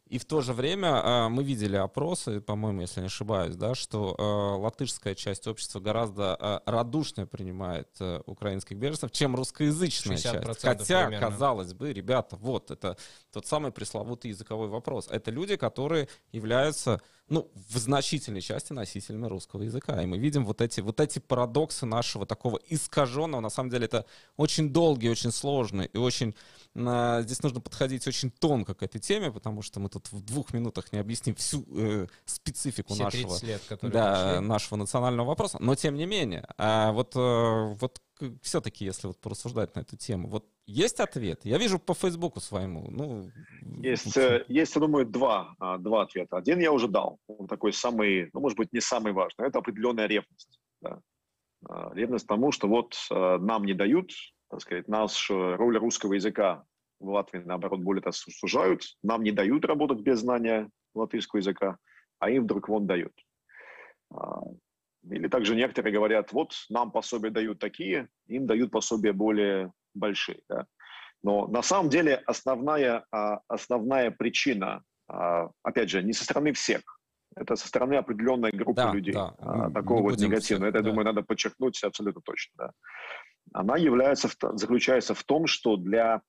И в то же время э, мы видели опросы, по-моему, если не ошибаюсь, да, что э, латышская часть общества гораздо э, радушнее принимает э, украинских беженцев, чем русскоязычная часть. Хотя, примерно. казалось бы, ребята, вот это тот самый пресловутый языковой вопрос. Это люди, которые являются ну, в значительной части носителями русского языка. И мы видим вот эти, вот эти парадоксы нашего такого искаженного. На самом деле это очень долгий, очень сложный и очень... Э, здесь нужно подходить очень тонко к этой теме, потому что мы тут в двух минутах не объясним всю э, специфику
Все
нашего,
лет,
да, нашего национального вопроса. Но тем не менее, э, вот, э, вот все-таки, если вот порассуждать на эту тему, вот есть ответ? Я вижу по Фейсбуку своему. Ну,
есть, э, есть, я думаю, два, а, два ответа. Один я уже дал. Он такой самый, ну, может быть, не самый важный. Это определенная ревность. Да. А, ревность тому, что вот э, нам не дают, так сказать, нас роль русского языка в Латвии, наоборот, более так сужают. Нам не дают работать без знания латышского языка, а им вдруг вон дают. Или также некоторые говорят, вот нам пособия дают такие, им дают пособия более большие. Да? Но на самом деле основная, а, основная причина, а, опять же, не со стороны всех, это со стороны определенной группы да, людей, да. А, такого вот негативного. Это, да. я думаю, надо подчеркнуть абсолютно точно. Да. Она является, заключается в том, что для...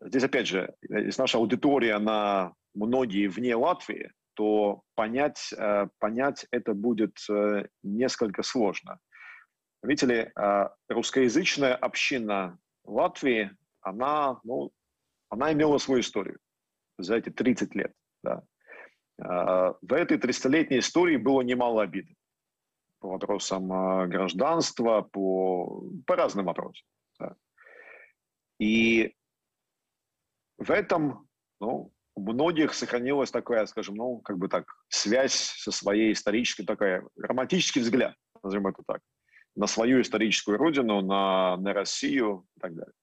Здесь, опять же, если наша аудитория, она многие вне Латвии, то понять, понять это будет э, несколько сложно. Видите ли, а, русскоязычная община Латвии, она, ну, она имела свою историю за эти 30 лет. Да. В этой 30-летней истории было немало обид по вопросам гражданства, по, по разным вопросам. Да. И в этом ну, у многих сохранилась такая, скажем, ну, как бы так, связь со своей исторической, такая, романтический взгляд, назовем это так на свою историческую родину, на, на Россию и так далее.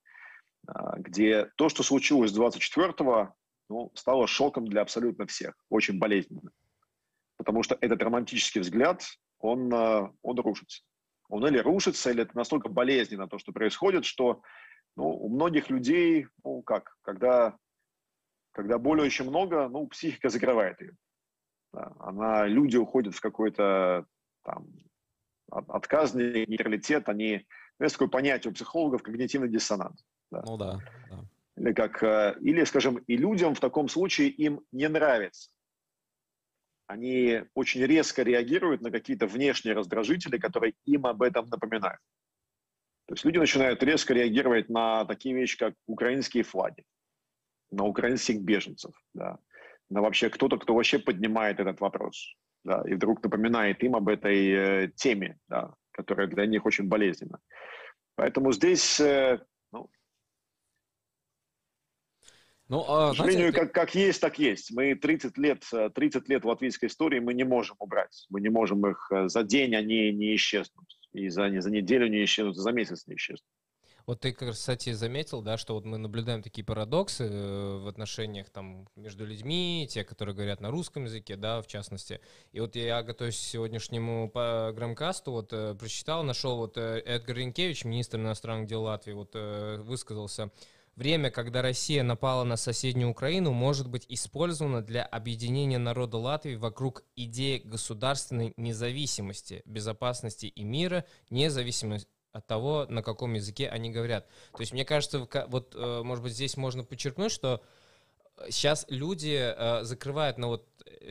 А, где то, что случилось 24-го, ну, стало шоком для абсолютно всех, очень болезненно. Потому что этот романтический взгляд, он, а, он рушится. Он или рушится, или это настолько болезненно то, что происходит, что ну, у многих людей, ну как, когда, когда боли очень много, ну, психика закрывает ее. Да, она, люди уходят в какой-то там отказный нейтралитет, они... Есть такое понятие у психологов когнитивный диссонанс.
Да. Ну да, да.
Или, как, э, или, скажем, и людям в таком случае им не нравится. Они очень резко реагируют на какие-то внешние раздражители, которые им об этом напоминают. То есть люди начинают резко реагировать на такие вещи, как украинские флаги, на украинских беженцев, да, на вообще кто-то, кто вообще поднимает этот вопрос да, и вдруг напоминает им об этой э, теме, да, которая для них очень болезненна. Поэтому здесь, э, ну, ну, а, к сожалению, знаете, как, как есть, так есть. Мы 30 лет, 30 э, лет латвийской истории мы не можем убрать. Мы не можем их э, за день, они не исчезнут. И за, за неделю не исчезнут, за месяц не исчезнут.
Вот ты, кстати, заметил, да, что вот мы наблюдаем такие парадоксы э, в отношениях там между людьми, те, которые говорят на русском языке, да, в частности. И вот я, готовясь к сегодняшнему грамкасту, вот э, прочитал, нашел вот э, Эдгар Ренкевич, министр иностранных дел Латвии, вот высказался. Время, когда Россия напала на соседнюю Украину, может быть использовано для объединения народа Латвии вокруг идеи государственной независимости, безопасности и мира, независимости от того, на каком языке они говорят. То есть мне кажется, вот, э, может быть, здесь можно подчеркнуть, что сейчас люди э, закрывают на вот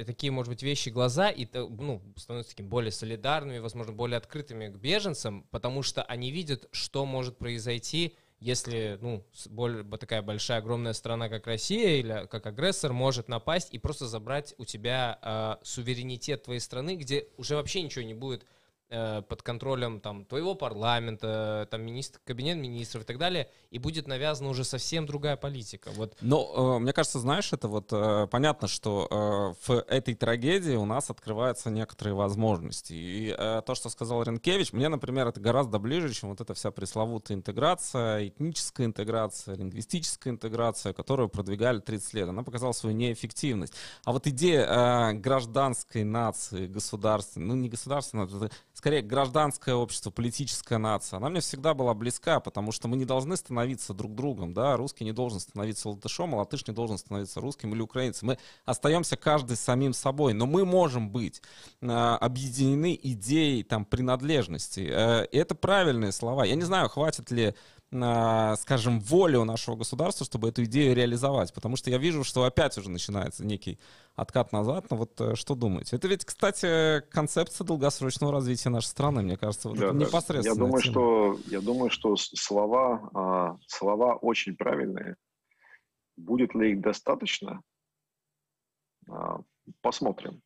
такие, может быть, вещи глаза и ну, становятся такими более солидарными, возможно, более открытыми к беженцам, потому что они видят, что может произойти, если ну, более, такая большая, огромная страна, как Россия или как агрессор, может напасть и просто забрать у тебя э, суверенитет твоей страны, где уже вообще ничего не будет Э, под контролем там твоего парламента, там министр, кабинет министров и так далее, и будет навязана уже совсем другая политика. Вот.
Но э, мне кажется, знаешь, это вот э, понятно, что э, в этой трагедии у нас открываются некоторые возможности. И э, то, что сказал Ренкевич, мне, например, это гораздо ближе, чем вот эта вся пресловутая интеграция, этническая интеграция, лингвистическая интеграция, которую продвигали 30 лет. Она показала свою неэффективность. А вот идея э, гражданской нации, государственной, ну не государственной, это скорее гражданское общество, политическая нация, она мне всегда была близка, потому что мы не должны становиться друг другом, да, русский не должен становиться латышом, а латыш не должен становиться русским или украинцем. Мы остаемся каждый самим собой, но мы можем быть э, объединены идеей там принадлежности. Э, это правильные слова. Я не знаю, хватит ли скажем, воли у нашего государства, чтобы эту идею реализовать. Потому что я вижу, что опять уже начинается некий откат назад. Но вот э, что думаете? Это ведь, кстати, концепция долгосрочного развития нашей страны, мне кажется, вот да, непосредственно.
Я думаю, что, я думаю, что слова, а, слова очень правильные. Будет ли их достаточно? А, посмотрим.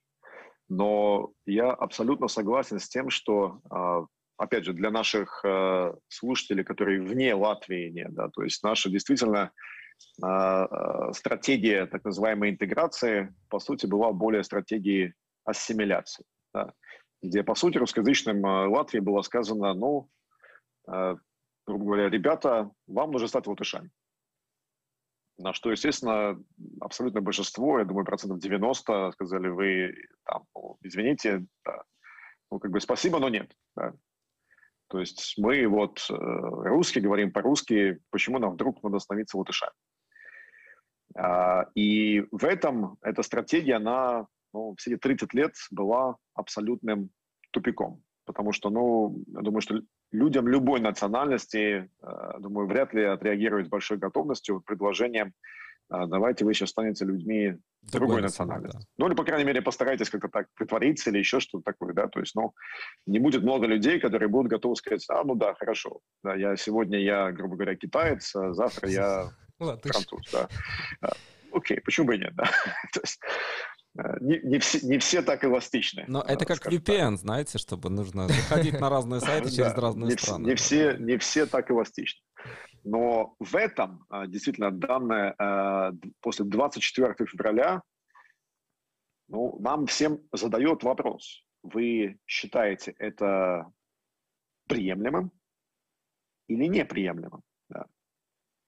Но я абсолютно согласен с тем, что а, опять же, для наших э, слушателей, которые вне Латвии, нет, да, то есть наша действительно э, э, стратегия так называемой интеграции, по сути, была более стратегией ассимиляции, да, где, по сути, русскоязычным Латвии было сказано, ну, грубо говоря, ребята, вам нужно стать латышами. На что, естественно, абсолютное большинство, я думаю, процентов 90 сказали, вы там, ну, извините, да, ну, как бы спасибо, но нет. Да. То есть мы вот э, русские говорим по-русски, почему нам вдруг надо становиться латышами? А, и в этом эта стратегия, она ну, все эти 30 лет была абсолютным тупиком. Потому что, ну, я думаю, что людям любой национальности, э, думаю, вряд ли отреагируют с большой готовностью предложением давайте вы сейчас станете людьми другой, другой национальности. Да. Ну, или, по крайней мере, постарайтесь как-то так притвориться или еще что-то такое, да, то есть, ну, не будет много людей, которые будут готовы сказать, а, ну да, хорошо, да, я сегодня, я, грубо говоря, китаец, а завтра я [LAUGHS] француз, да. А, окей, почему бы и нет, [LAUGHS] да. то есть, а, не, не, все, не все так эластичны.
Но это как VPN, так. знаете, чтобы нужно заходить на разные [LAUGHS] сайты через разные страны.
Не все, не все так эластичны. Но в этом а, действительно данное а, после 24 февраля ну, нам всем задает вопрос. Вы считаете это приемлемым или неприемлемым? Да.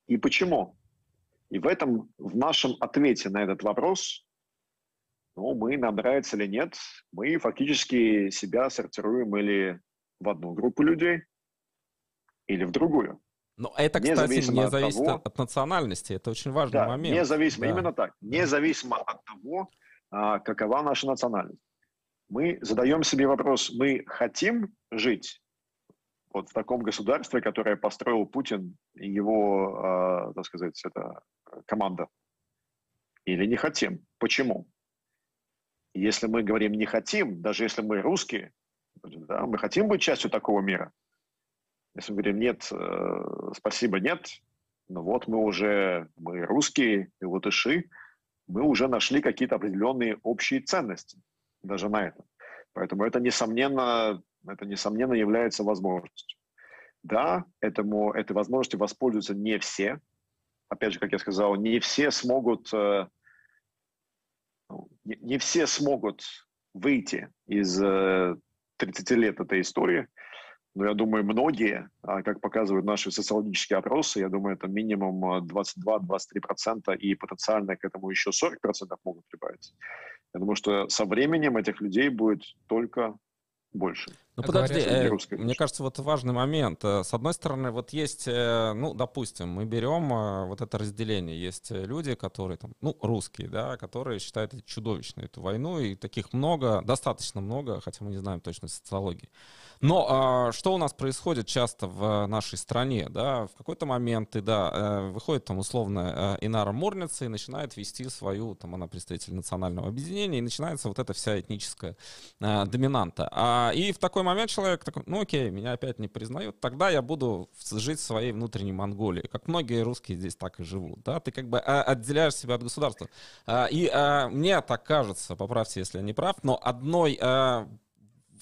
И почему? И в этом, в нашем ответе на этот вопрос, ну, мы, нам нравится или нет, мы фактически себя сортируем или в одну группу людей, или в другую.
Но это, кстати, не зависит от, того, от национальности. Это очень важный да, момент.
Независимо, да. именно так. Независимо от того, а, какова наша национальность. Мы задаем себе вопрос, мы хотим жить вот в таком государстве, которое построил Путин и его, э, так сказать, это команда, или не хотим? Почему? Если мы говорим не хотим, даже если мы русские, да, мы хотим быть частью такого мира, если мы говорим нет, э, спасибо, нет, ну вот мы уже, мы русские и латыши, мы уже нашли какие-то определенные общие ценности даже на этом. Поэтому это, несомненно, это, несомненно, является возможностью. Да, этому, этой возможностью воспользуются не все. Опять же, как я сказал, не все смогут, э, ну, не все смогут выйти из 30 э, лет этой истории – но я думаю, многие, а, как показывают наши социологические опросы, я думаю, это минимум 22-23% а, и потенциально к этому еще 40% могут прибавиться. Я думаю, что со временем этих людей будет только больше.
Ну, подожди, э, мне кажется, вот важный момент. Э, с одной стороны, вот есть, э, ну, допустим, мы берем э, вот это разделение. Есть люди, которые там, ну, русские, да, которые считают чудовищной, эту войну, и таких много, достаточно много, хотя мы не знаем точно социологии. Но а, что у нас происходит часто в нашей стране, да, в какой-то момент, ты, да, выходит там условно Инара Мурница и начинает вести свою, там она представитель национального объединения, и начинается вот эта вся этническая а, доминанта. А, и в такой момент человек такой, ну окей, меня опять не признают, тогда я буду жить в своей внутренней Монголии, как многие русские здесь так и живут, да, ты как бы а, отделяешь себя от государства. А, и а, мне так кажется, поправьте, если я не прав, но одной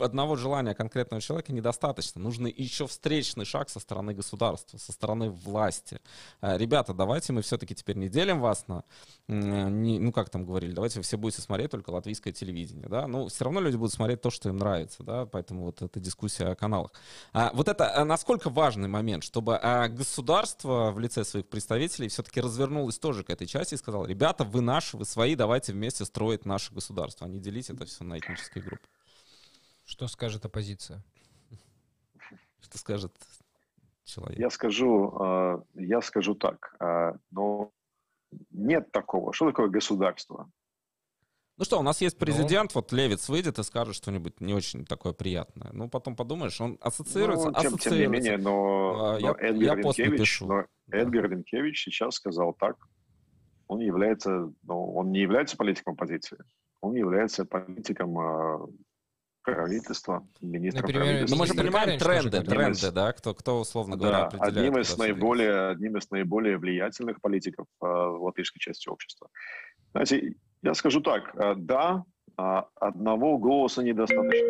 одного желания конкретного человека недостаточно. Нужно еще встречный шаг со стороны государства, со стороны власти. Э, ребята, давайте мы все-таки теперь не делим вас на, не, ну как там говорили, давайте вы все будете смотреть только латвийское телевидение, да, ну все равно люди будут смотреть то, что им нравится, да, поэтому вот эта дискуссия о каналах. А, вот это а насколько важный момент, чтобы а, государство в лице своих представителей все-таки развернулось тоже к этой части и сказало, ребята, вы наши, вы свои, давайте вместе строить наше государство, а не делить это все на этнические группы.
Что скажет оппозиция? [LAUGHS]
Что скажет человек?
Я скажу, а, я скажу так, а, но нет такого. Что такое государство?
Ну что, у нас есть ну. президент, ну, вот Левиц выйдет и скажет что-нибудь не очень такое приятное. Ну, потом подумаешь, он ассоциируется,
ну, тем,
ассоциируется.
Тем не менее, но, а, но я, Эдгар, я Ренкевич, но да. Эдгар Ренкевич сейчас сказал так. Он является, ну, он не является политиком оппозиции. Он является политиком правительства, министра
Например, правительства. Ну, мы же понимаем тренды, тренды, да, кто, кто условно говоря, да, определяет.
Одним из, наиболее, одним из наиболее влиятельных политиков э, в латышской части общества. Знаете, я скажу так, э, да, а, одного голоса недостаточно.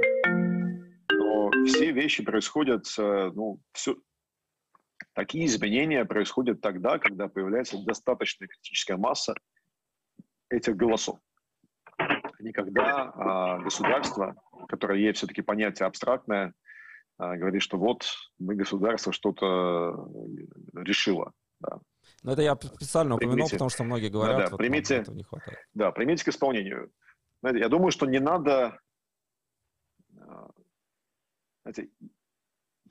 Но все вещи происходят, э, ну, все, такие изменения происходят тогда, когда появляется достаточная критическая масса этих голосов. Никогда а, государство, которое есть все-таки понятие абстрактное, а, говорит, что вот мы государство что-то решило. Да.
Но это я специально упомянул, примите, потому что многие говорят, да,
да, вот примите, не хватает. Да, примите к исполнению. Знаете, я думаю, что не надо... А, знаете,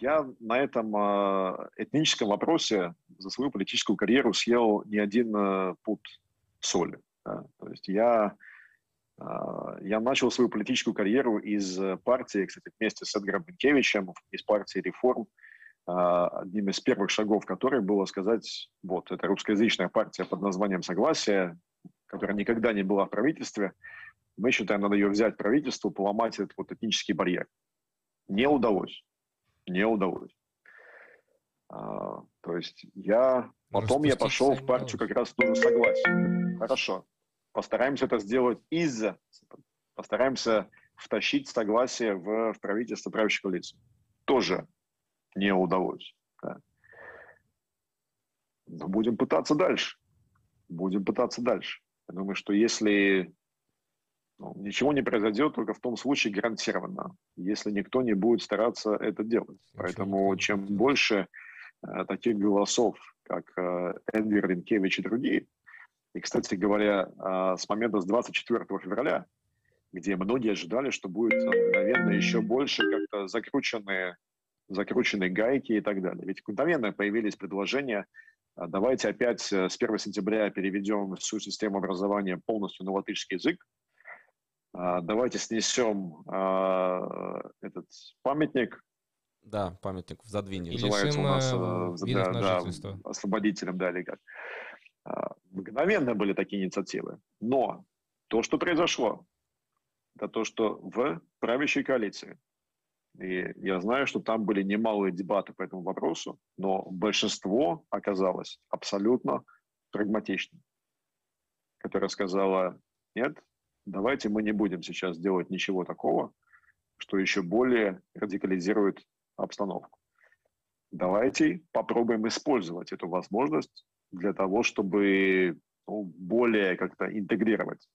я на этом а, этническом вопросе за свою политическую карьеру съел не один а, пуд соли. Да. То есть я, я начал свою политическую карьеру из партии, кстати, вместе с Эдгаром Бенкевичем, из партии «Реформ», а, одним из первых шагов которой было сказать, вот, это русскоязычная партия под названием «Согласие», которая никогда не была в правительстве, мы считаем, надо ее взять в правительство, поломать этот вот этнический барьер. Не удалось. Не удалось. А, то есть я... Потом я пошел в партию как раз тоже согласие. Хорошо. Постараемся это сделать из-за... Постараемся втащить согласие в, в правительство правящей коалиции. Тоже не удалось. Да. Но будем пытаться дальше. Будем пытаться дальше. Я думаю, что если ну, ничего не произойдет только в том случае гарантированно, если никто не будет стараться это делать. Поэтому чем больше э, таких голосов, как э, Эдгар Ренкевич и другие, и, кстати говоря, э, с момента с 24 февраля, где многие ожидали, что будет наверное, еще больше как-то закрученные закрученные гайки и так далее. Ведь мгновенно появились предложения, а, давайте опять э, с 1 сентября переведем всю систему образования полностью на латышский язык, а, давайте снесем а, этот памятник.
Да, памятник в Задвине.
Называется у нас э, да, да, освободителем, да, или как. Мгновенно были такие инициативы. Но то, что произошло, это то, что в правящей коалиции и я знаю, что там были немалые дебаты по этому вопросу, но большинство оказалось абсолютно прагматичным, которое сказала, нет, давайте мы не будем сейчас делать ничего такого, что еще более радикализирует обстановку. Давайте попробуем использовать эту возможность для того, чтобы ну, более как-то интегрировать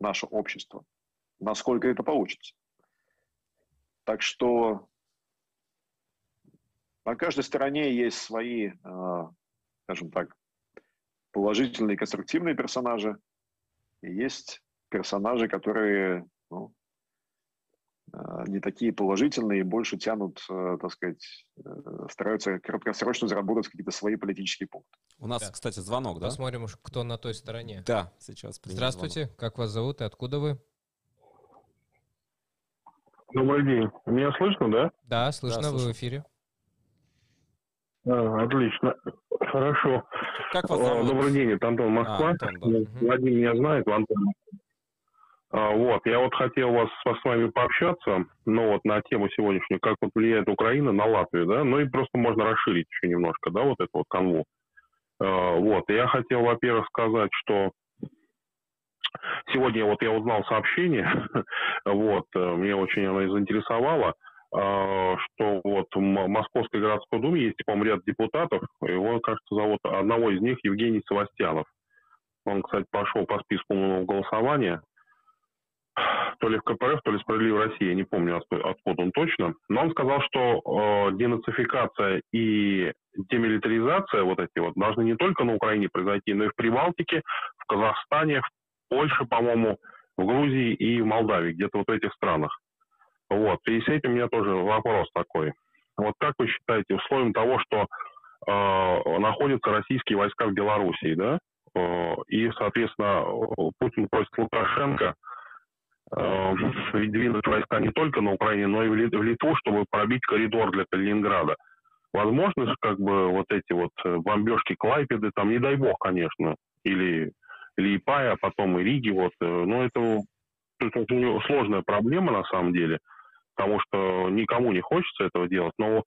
наше общество. Насколько это получится. Так что на каждой стороне есть свои, а, скажем так, положительные конструктивные персонажи, и есть персонажи, которые ну, а, не такие положительные больше тянут, а, так сказать, э, стараются краткосрочно заработать какие-то свои политические пункты.
У нас, да. кстати, звонок, да?
Посмотрим, кто на той стороне.
Да, сейчас.
Здравствуйте, звонок. как вас зовут и откуда вы?
Добрый день. Меня слышно, да?
Да, слышно, да, вы в эфире.
А, отлично. Хорошо.
Как вас зовут?
Добрый день, это Антон Москва. А, Антон, да. Владимир меня знает, Антон. А, вот, я вот хотел вас с вами пообщаться, ну вот на тему сегодняшнюю, как вот влияет Украина на Латвию, да, ну и просто можно расширить еще немножко, да, вот эту вот канву. А, вот, я хотел, во-первых, сказать, что Сегодня вот я узнал сообщение, [LAUGHS] вот, э, мне очень оно заинтересовало, а, что вот в Московской городской думе есть, по-моему, ряд депутатов, его, кажется, зовут одного из них Евгений Севастьянов. Он, кстати, пошел по списку голосования, то ли в КПРФ, то ли «Справедливая Россия», я не помню, откуда он точно. Но он сказал, что э, денацификация и демилитаризация вот эти вот должны не только на Украине произойти, но и в Прибалтике, в Казахстане, в Польше, по-моему, в Грузии и в Молдавии, где-то вот в этих странах. Вот, и с этим у меня тоже вопрос такой. Вот как вы считаете, условием того, что э, находятся российские войска в Белоруссии, да, э, и, соответственно, Путин просит Лукашенко э, двинуть войска не только на Украине, но и в Литву, чтобы пробить коридор для Калининграда. Возможно как бы, вот эти вот э, бомбежки Клайпеды, там, не дай бог, конечно, или, или а потом и Риги, вот, э, но это, это сложная проблема на самом деле – потому что никому не хочется этого делать. Но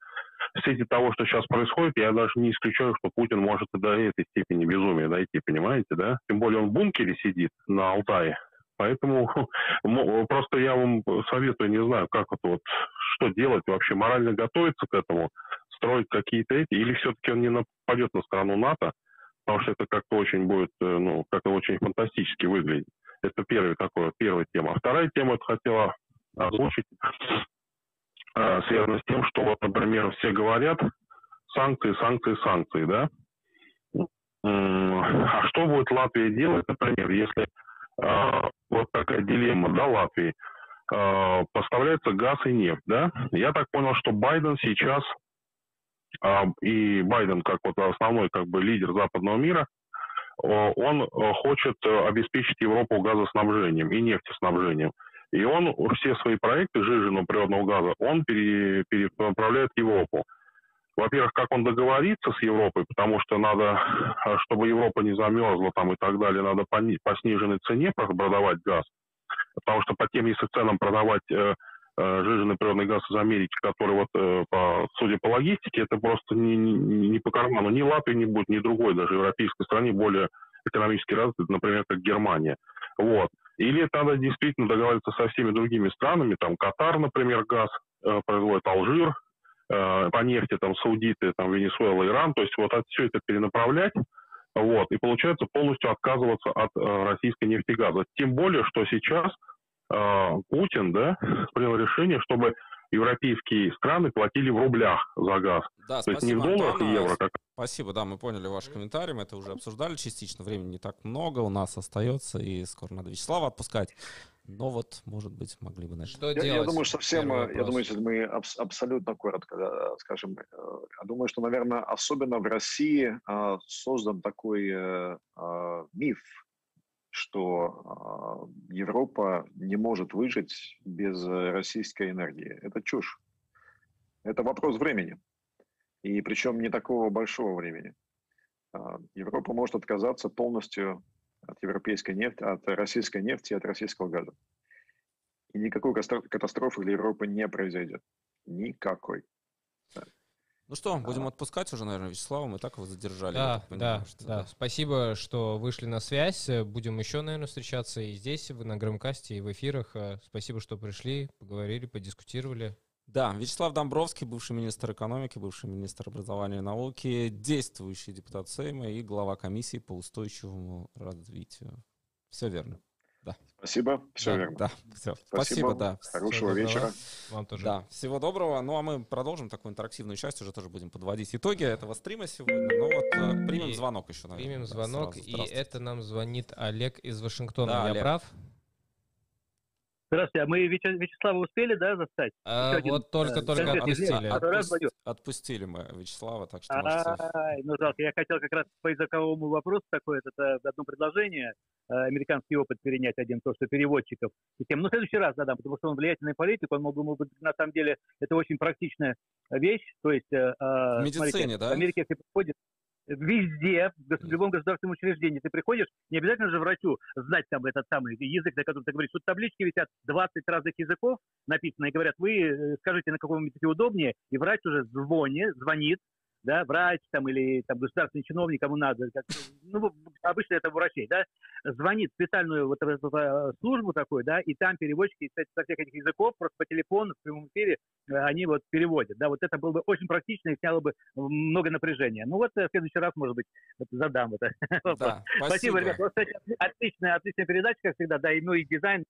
в свете того, что сейчас происходит, я даже не исключаю, что Путин может и до этой степени безумия дойти, понимаете, да? Тем более он в бункере сидит на Алтае. Поэтому [LAUGHS] просто я вам советую, не знаю, как это вот, что делать вообще, морально готовиться к этому, строить какие-то эти, или все-таки он не нападет на страну НАТО, потому что это как-то очень будет, э, ну, как-то очень фантастически выглядит. Это первый такой, первая тема. А вторая тема, это хотела озвучить, а, связано с тем, что, вот, например, все говорят санкции, санкции, санкции, да? А что будет Латвия делать, например, если э, вот такая дилемма, да, Латвии, э, поставляется газ и нефть, да? Я так понял, что Байден сейчас э, и Байден как вот основной как бы лидер западного мира, он хочет обеспечить Европу газоснабжением и нефтеснабжением. И он все свои проекты жиженного природного газа, он пере, перенаправляет в Европу. Во-первых, как он договорится с Европой, потому что надо, чтобы Европа не замерзла там и так далее, надо по, по сниженной цене продавать газ. Потому что по тем, если ценам продавать э, э, жиженый природный газ из Америки, который вот, э, по, судя по логистике, это просто не, не, не по карману. Ни Латвии не будет, ни другой даже европейской стране более экономически развитой, например, как Германия. Вот. Или надо действительно договариваться со всеми другими странами, там Катар, например, газ э, производит Алжир, э, по нефти там саудиты, там Венесуэла, Иран, то есть вот от, все это перенаправлять, вот, и получается полностью отказываться от э, российской газа. Тем более, что сейчас э, Путин, да, [LAUGHS] принял решение, чтобы европейские страны платили в рублях за газ.
Да, То спасибо, есть не в долларах Антон, и евро. Как... Спасибо, да, мы поняли ваш комментарий, мы это уже обсуждали частично, времени не так много у нас остается, и скоро надо Вячеслава отпускать. Но вот, может быть, могли бы начать.
Что я, делать? Я думаю, совсем, я думаю, если мы аб- абсолютно коротко скажем, э, я думаю, что, наверное, особенно в России а, создан такой а, миф что э, Европа не может выжить без э, российской энергии. Это чушь. Это вопрос времени. И причем не такого большого времени. Э, Европа может отказаться полностью от европейской нефти, от российской нефти и от российского газа. И никакой катастрофы для Европы не произойдет. Никакой.
Ну что, будем а... отпускать уже, наверное, Вячеслава, мы так его задержали.
Да, понимаю, да, что, да. Спасибо, что вышли на связь. Будем еще, наверное, встречаться и здесь, на Громкасте, и в эфирах. Спасибо, что пришли, поговорили, подискутировали.
Да, Вячеслав Домбровский, бывший министр экономики, бывший министр образования и науки, действующий депутат Сейма и глава комиссии по устойчивому развитию. Все верно. Да.
Спасибо, все
да,
верно.
Да, все. Спасибо, Спасибо да.
Хорошего всего вечера.
Вам тоже. Да, всего доброго. Ну, а мы продолжим такую интерактивную часть, уже тоже будем подводить итоги этого стрима сегодня. Ну вот, э, примем и звонок еще,
наверное. Примем звонок, и это нам звонит Олег из Вашингтона. Да, Я Олег. прав?
Здравствуйте, а мы Вячеслава успели, да, застать?
А, вот только-только э, отпустили.
Отпусти, отпустили мы Вячеслава, так что можете...
Ну, жалко, я хотел как раз по языковому вопросу такое, это одно предложение, э, американский опыт перенять один, то, что переводчиков. И тем, ну, в следующий раз задам, потому что он влиятельный политик, он мог бы, мог бы, на самом деле, это очень практичная вещь, то есть... Э,
в медицине, смотрите, да?
В Америке, если приходит везде, в любом государственном учреждении ты приходишь, не обязательно же врачу знать там этот самый язык, на котором ты говоришь. Тут таблички висят 20 разных языков написано, и говорят, вы э, скажите, на каком языке удобнее, и врач уже звонит, звонит, да, врач там или там государственный чиновник, кому надо, как, ну, обычно это врачей, да, звонит специальную вот эту э, службу такую, да, и там переводчики кстати, со всех этих языков просто по телефону в прямом эфире э, они вот переводят, да, вот это было бы очень практично и сняло бы много напряжения. Ну вот э, в следующий раз, может быть, вот задам это. [LAUGHS] Да, спасибо. спасибо, ребята. Кстати, отличная, отличная передача, как всегда, да, и, ну и дизайн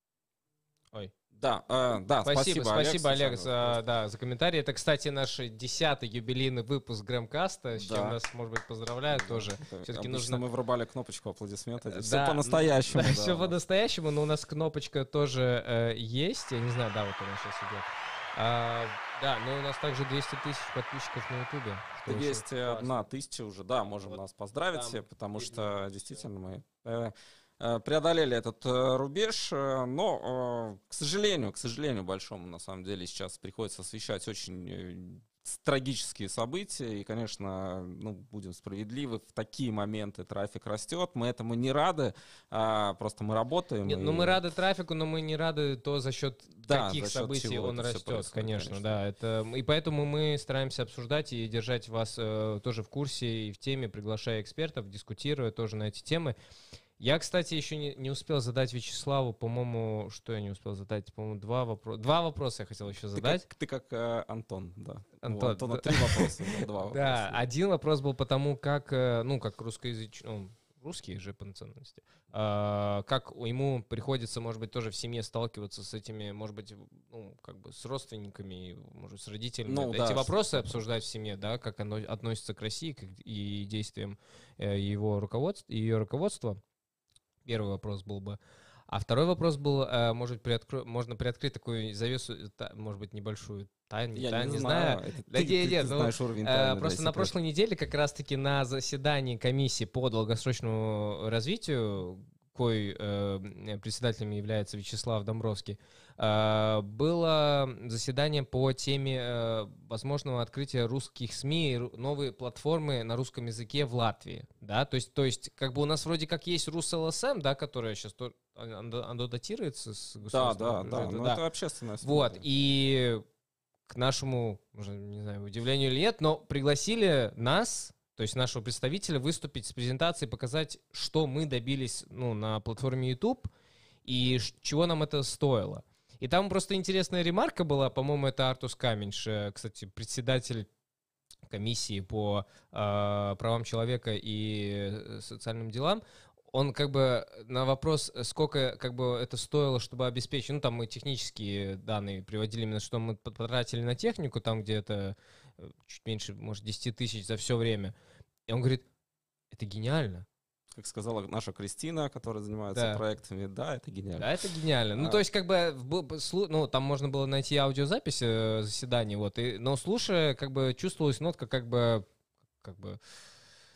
Ой, Да, э, да,
спасибо, спасибо, Олег, спасибо, Олег за, да, за комментарий. Это, кстати, наш десятый юбилейный выпуск Грэмкаста, с да. чем нас, может быть, поздравляют да. тоже.
Все-таки нужно... мы врубали кнопочку аплодисмента. Да, все по-настоящему. Да,
да, все по-настоящему, но у нас кнопочка тоже э, есть. Я не знаю, да, вот она сейчас идет. А, да, но у нас также 200 тысяч подписчиков на Ютубе.
201 тысяча уже, да, можем вот нас поздравить все, потому что действительно мы э, э, преодолели этот э, рубеж, но, к сожалению, к сожалению большому, на самом деле, сейчас приходится освещать очень трагические события, и, конечно, ну, будем справедливы, в такие моменты трафик растет, мы этому не рады, а, просто мы работаем.
Нет,
и...
ну мы рады трафику, но мы не рады то, за счет да, каких за счет событий он растет, конечно, конечно, да, это, и поэтому мы стараемся обсуждать и держать вас э, тоже в курсе и в теме, приглашая экспертов, дискутируя тоже на эти темы. Я, кстати, еще не, не успел задать Вячеславу, по-моему, что я не успел задать, по-моему, два вопроса. Два вопроса я хотел еще задать.
Ты как, ты как э, Антон, да.
Антон,
Антона да. три вопроса, два [LAUGHS] вопроса.
Да, один вопрос был потому, как, э, ну, как русскоязычный, ну, русские же по национальности, а, как ему приходится, может быть, тоже в семье сталкиваться с этими, может быть, ну, как бы с родственниками, может, с родителями. Ну, Эти да, вопросы что... обсуждать в семье, да, как оно относится к России как и действиям э, его руководства, ее руководства. Первый вопрос был бы. А второй вопрос был, э, может, приоткро... можно приоткрыть такую завесу, может быть, небольшую тайну,
Я
тайну,
не,
знаю.
знаю. Да, ты, нет, ты, ты ну, знаешь уровень
э, Просто на прошлой неделе как раз-таки на заседании комиссии по долгосрочному развитию, кой э, председателем является Вячеслав Домбровский, э, было заседание по теме э, возможного открытия русских СМИ, новой платформы на русском языке в Латвии, да, то есть, то есть, как бы у нас вроде как есть РусЛСМ, да, которая сейчас то, оно, оно датируется с
Да, да, да, но это общественная СМИ.
Вот, и к нашему, уже не знаю, удивлению или нет, но пригласили нас, то есть нашего представителя, выступить с презентацией, показать, что мы добились ну, на платформе YouTube и чего нам это стоило. И там просто интересная ремарка была, по-моему, это Артус Каменш, э, кстати, председатель комиссии по э, правам человека и э, социальным делам, он как бы на вопрос, сколько как бы это стоило, чтобы обеспечить, ну там мы технические данные приводили именно, что мы потратили на технику, там где это чуть меньше, может, 10 тысяч за все время. И он говорит, это гениально.
Как сказала наша Кристина, которая занимается да. проектами, да, это гениально.
Да, это гениально. Ну, а. Ну, то есть, как бы, ну, там можно было найти аудиозапись э, заседания, вот, и, но слушая, как бы, чувствовалась нотка, как бы, как бы,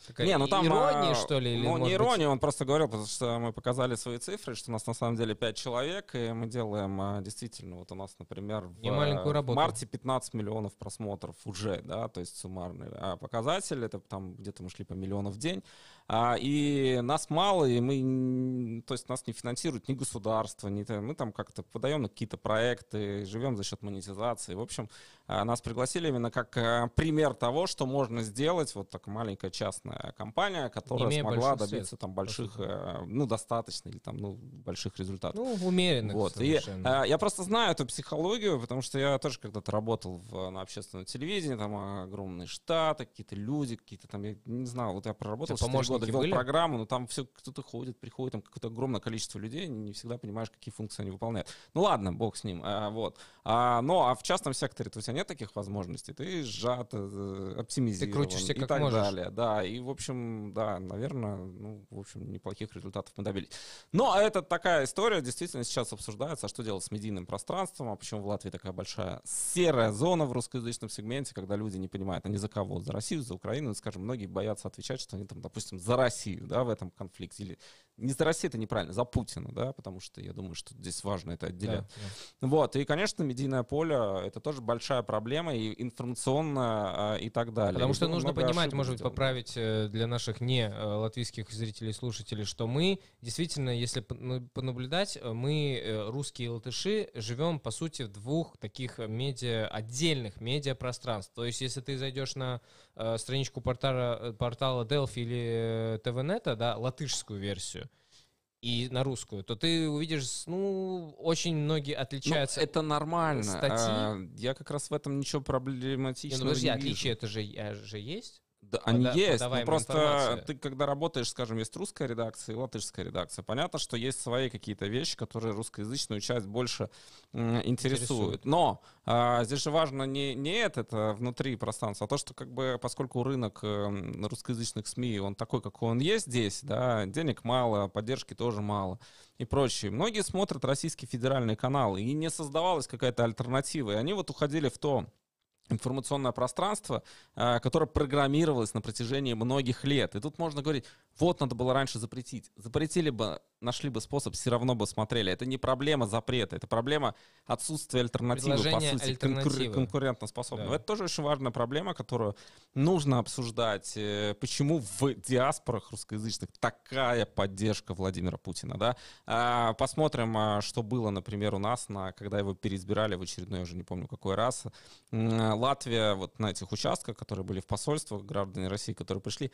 Такая не, ну там ирония, а, что ли? Или,
ну, не ирония, быть... он просто говорил, потому что мы показали свои цифры, что у нас на самом деле 5 человек, и мы делаем а, действительно, вот у нас, например, в, в марте 15 миллионов просмотров уже, да, то есть суммарный а показатель, это там где-то мы шли по миллиону в день, а, и нас мало, и мы, то есть нас не финансирует ни государство, ни, мы там как-то подаем на какие-то проекты, живем за счет монетизации. В общем, а, нас пригласили именно как а, пример того, что можно сделать вот такая маленькая частная компания, которая смогла добиться средств, там больших, э, ну, достаточно, или там, ну, больших результатов.
Ну, умеренных
вот. И, а, я просто знаю эту психологию, потому что я тоже когда-то работал в, на общественном телевидении, там огромные штаты, какие-то люди, какие-то там, я не знал, вот я проработал 4 года, вел были? программу, но там все кто-то ходит, приходит, там какое-то огромное количество людей, не всегда понимаешь, какие функции они выполняют. Ну ладно, бог с ним, а, вот. А, но а в частном секторе у тебя нет таких возможностей, ты сжат, э, оптимизирован ты и
как
так
можешь.
далее. Да, и в общем, да, наверное, ну, в общем, неплохих результатов мы добились. Но это такая история, действительно сейчас обсуждается, а что делать с медийным пространством, а почему в Латвии такая большая серая зона в русскоязычном сегменте, когда люди не понимают, они за кого, за Россию, за Украину, скажем, многие боятся отвечать, что они там, допустим, за Россию, да, в этом конфликте, или не за Россию это неправильно, за Путина, да, потому что я думаю, что здесь важно это отделять. Да, да. Вот, и, конечно, медийное поле — это тоже большая проблема, и информационная, и так далее.
Потому и что нужно понимать, может быть, поправить э, для наших не э, латвийских зрителей и слушателей, что мы действительно, если понаблюдать, э, мы, русские латыши, живем, по сути, в двух таких медиа, отдельных медиапространств. То есть, если ты зайдешь на страничку портала, портала Delphi или ТВНета, да, латышскую версию, и на русскую, то ты увидишь, ну, очень многие отличаются.
Ну, это нормально. Статьи. А, я как раз в этом ничего проблематичного не, ну, подожди, не
отличия это же, же есть?
Да, они есть. Ну, просто информации. ты, когда работаешь, скажем, есть русская редакция и латышская редакция, понятно, что есть свои какие-то вещи, которые русскоязычную часть больше м, интересуют. Но а, здесь же важно не, не это, это внутри пространства, а то, что как бы, поскольку рынок э, русскоязычных СМИ, он такой, какой он есть здесь, да, денег мало, поддержки тоже мало и прочее. Многие смотрят российские федеральные каналы, и не создавалась какая-то альтернатива. И они вот уходили в то, информационное пространство, а, которое программировалось на протяжении многих лет. И тут можно говорить, вот надо было раньше запретить. Запретили бы, нашли бы способ, все равно бы смотрели. Это не проблема запрета, это проблема отсутствия альтернативы, по сути, конкур- конкурентоспособного. Да. Это тоже очень важная проблема, которую нужно обсуждать. Э, почему в диаспорах русскоязычных такая поддержка Владимира Путина, да? А, посмотрим, а, что было, например, у нас, на, когда его переизбирали в очередной, я уже не помню какой раз. Латвия вот на этих участках, которые были в посольствах, граждане России, которые пришли,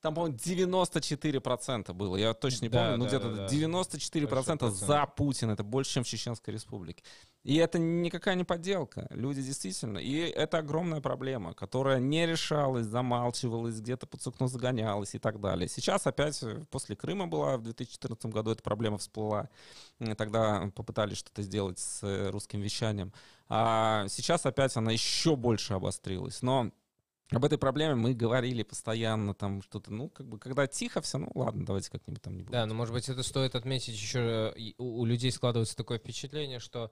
там, по-моему, 94% было. Я точно не помню, да, но да, где-то да, 94% да. за Путина. Это больше, чем в Чеченской республике. И это никакая не подделка. Люди действительно... И это огромная проблема, которая не решалась, замалчивалась, где-то под сукно загонялась и так далее. Сейчас опять, э, после Крыма была, в 2014 году эта проблема всплыла. Тогда попытались что-то сделать с э, русским вещанием. А сейчас опять она еще больше обострилась. Но об этой проблеме мы говорили постоянно, там что-то, ну, как бы, когда тихо все, ну, ладно, давайте как-нибудь там не будем.
Да, но, может быть, это стоит отметить еще, э, у, у людей складывается такое впечатление, что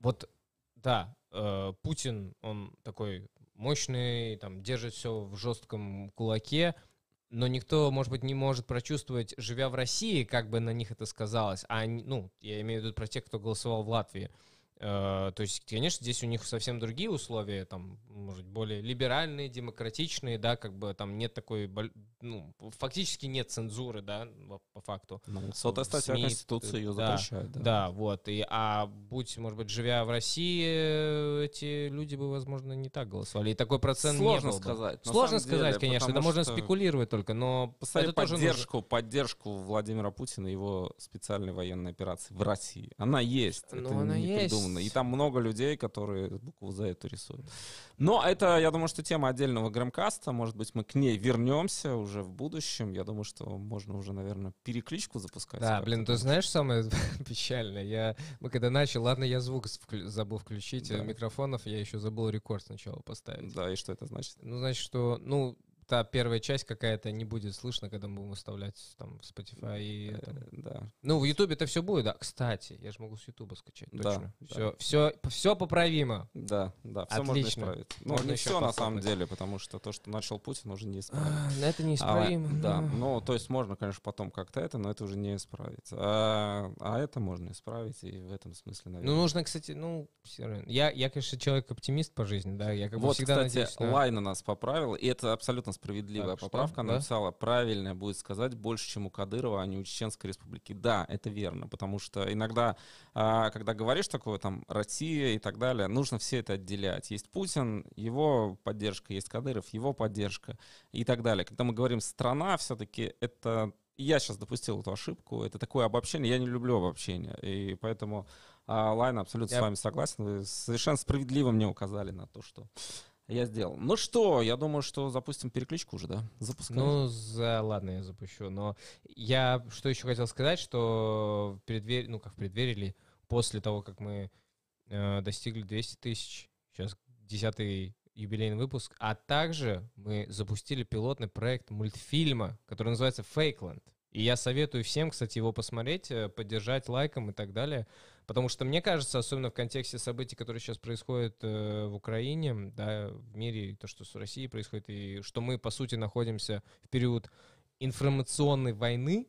вот, да, э, Путин, он такой мощный, там, держит все в жестком кулаке, но никто, может быть, не может прочувствовать, живя в России, как бы на них это сказалось, а, ну, я имею в виду про тех, кто голосовал в Латвии, то есть, конечно, здесь у них совсем другие условия, там, может, более либеральные, демократичные, да, как бы там нет такой, ну, фактически нет цензуры, да, по факту.
Ну, сотая статья Конституции ее да, запрещает,
да. Да, вот, и, а будь, может быть, живя в России, эти люди бы, возможно, не так голосовали, и такой процент
Сложно
не был
сказать.
Бы. Сложно сказать, деле, конечно, это можно спекулировать только, но
это поддержку, нужно... поддержку Владимира Путина и его специальной военной операции в России. Она есть.
Ну, это она есть
придумано. И там много людей, которые букву за эту рисуют. Но это, я думаю, что тема отдельного грэмкаста. Может быть, мы к ней вернемся уже в будущем. Я думаю, что можно уже, наверное, перекличку запускать.
Да, блин, ты знаешь самое [LAUGHS] печальное? Я, мы когда начали, ладно, я звук забыл включить да. микрофонов, я еще забыл рекорд сначала поставить.
Да, и что это значит?
Ну, значит, что, ну, та первая часть какая-то не будет слышно, когда мы будем выставлять там в Spotify и э, там. да. Ну, в YouTube это все будет, да. Кстати, я же могу с YouTube скачать, точно. Да, все, да. все, все поправимо.
Да, да, все Отлично. можно исправить. Ну, можно не все на самом деле, потому что то, что начал Путин, уже не исправить. А,
это неисправимо.
А, да, ну, то есть можно, конечно, потом как-то это, но это уже не исправить. А, а это можно исправить, и в этом смысле, наверное.
Ну, нужно, кстати, ну, все равно. Я, я конечно, человек-оптимист по жизни, да, я как бы
вот,
всегда
кстати,
надеюсь на...
Лайна нас поправил, и это абсолютно справедливая так, поправка. Что? Она да? написала, правильно будет сказать, больше, чем у Кадырова, а не у Чеченской Республики. Да, это верно, потому что иногда, а, когда говоришь такое, там, Россия и так далее, нужно все это отделять. Есть Путин, его поддержка, есть Кадыров, его поддержка и так далее. Когда мы говорим «страна», все-таки это я сейчас допустил эту ошибку. Это такое обобщение. Я не люблю обобщение. И поэтому а, Лайн абсолютно я... с вами согласен. Вы совершенно справедливо мне указали на то, что я сделал. Ну что, я думаю, что запустим перекличку уже, да?
Запускаем. Ну, за... ладно, я запущу. Но я что еще хотел сказать, что в преддверии, ну как в преддверии или после того, как мы э, достигли 200 тысяч, сейчас десятый юбилейный выпуск, а также мы запустили пилотный проект мультфильма, который называется «Фейкленд». И я советую всем, кстати, его посмотреть, э, поддержать лайком и так далее. Потому что мне кажется, особенно в контексте событий, которые сейчас происходят э, в Украине, да, в мире, то, что с Россией происходит, и что мы, по сути, находимся в период информационной войны,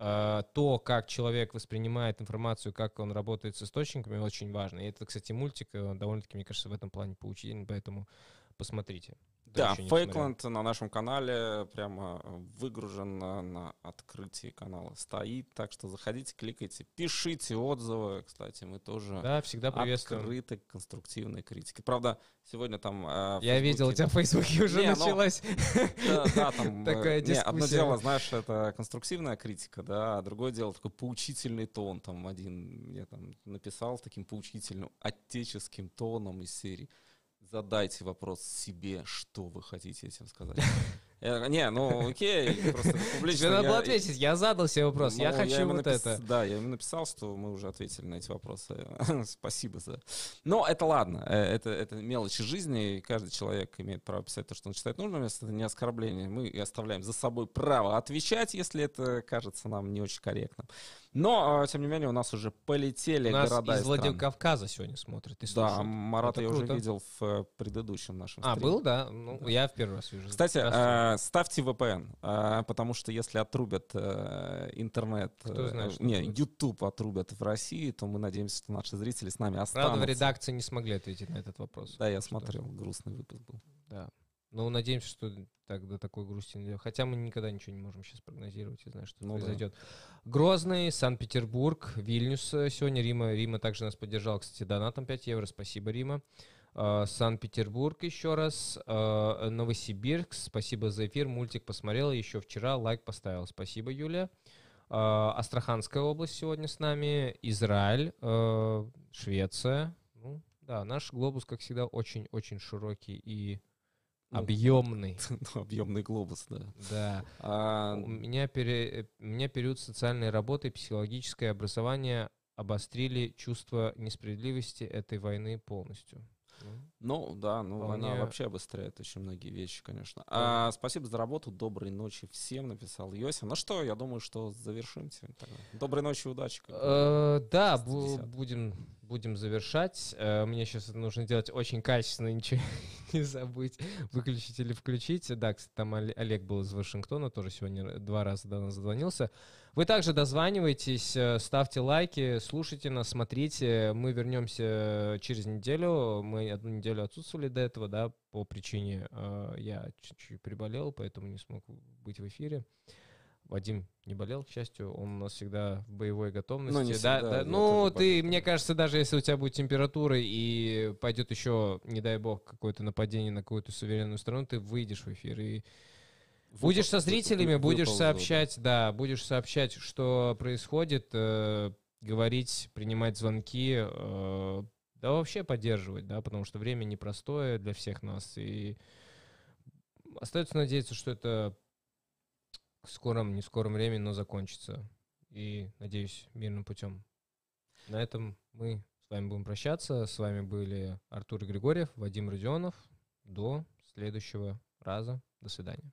э, то, как человек воспринимает информацию, как он работает с источниками, очень важно. И это, кстати, мультик э, довольно-таки, мне кажется, в этом плане поучительный, поэтому посмотрите.
Да, Фейкланд на нашем канале прямо выгружен на, на открытии канала стоит, так что заходите, кликайте, пишите отзывы, кстати, мы тоже
да, всегда приветствуем.
открыты к конструктивной критике. Правда, сегодня там...
Э, Я видел, у тебя в Фейсбуке уже не, ну, началась [LAUGHS]
да, да, там, [LAUGHS] такая дискуссия. Не, одно дело, знаешь, это конструктивная критика, да, а другое дело такой поучительный тон, там один я там написал таким поучительным отеческим тоном из серии Задайте вопрос себе, что вы хотите этим сказать. [LAUGHS] Я, не, ну окей, просто [LAUGHS]
публично. Тебе надо было ответить, я задал себе вопрос, ну, я хочу я вот напис... это.
Да, я ему написал, что мы уже ответили на эти вопросы. [LAUGHS] Спасибо за... Но это ладно, э, это, это мелочи жизни, и каждый человек имеет право писать то, что он считает нужным, если это не оскорбление. Мы оставляем за собой право отвечать, если это кажется нам не очень корректным. Но, а, тем не менее, у нас уже полетели у нас города
из Владикавказа сегодня смотрят и
Да, Марат я уже видел в э, предыдущем нашем
А, был, да? Ну, да. я в первый раз вижу.
Кстати, э, ставьте VPN, э, потому что если отрубят э, интернет, Кто знает, э, не. YouTube отрубят в России, то мы надеемся, что наши зрители с нами останутся.
Правда, в редакции не смогли ответить на этот вопрос.
Да, я смотрел, грустный выпуск был.
Да. Ну, надеемся, что так до такой грусти не Хотя мы никогда ничего не можем сейчас прогнозировать и знать, что ну, произойдет. Да. Грозный, Санкт-Петербург, Вильнюс сегодня, Рима. Рима также нас поддержала, кстати, донатом 5 евро. Спасибо, Рима. Uh, Санкт-Петербург еще раз, uh, Новосибирск, спасибо за эфир, мультик посмотрел еще вчера, лайк поставил, спасибо, Юля. Uh, Астраханская область сегодня с нами, Израиль, Швеция. Ну, да, наш глобус, как всегда, очень-очень широкий и объемный.
Ну, объемный [LAUGHS] глобус, да.
Да. А... У, меня пере... у меня период социальной работы, психологическое образование обострили чувство несправедливости этой войны полностью.
Ну, да, ну Вполне... она вообще обостряет очень многие вещи, конечно. А, спасибо за работу, доброй ночи всем, написал Йося. Ну что, я думаю, что завершим сегодня. Доброй ночи, удачи.
Э, да, будем, будем завершать. Э, мне сейчас нужно делать очень качественно, ничего [LAUGHS] не забыть, выключить или включить. Да, кстати, там Олег был из Вашингтона, тоже сегодня два раза до нас зазвонился. Вы также дозванивайтесь, э, ставьте лайки, слушайте нас, смотрите. Мы вернемся через неделю. Мы одну неделю отсутствовали до этого, да, по причине э, я чуть-чуть приболел, поэтому не смог быть в эфире. Вадим не болел, к счастью, он у нас всегда в боевой готовности. Ну, не всегда, да, да. Ну, ты, мне кажется, даже если у тебя будет температура и пойдет еще, не дай бог, какое-то нападение на какую-то суверенную страну, ты выйдешь в эфир и Будешь со зрителями, будешь сообщать, да, будешь сообщать, что происходит, э, говорить, принимать звонки, э, да вообще поддерживать, да, потому что время непростое для всех нас, и остается надеяться, что это в скором, не скором времени, но закончится, и, надеюсь, мирным путем. На этом мы с вами будем прощаться. С вами были Артур Григорьев, Вадим Родионов. До следующего раза. До свидания.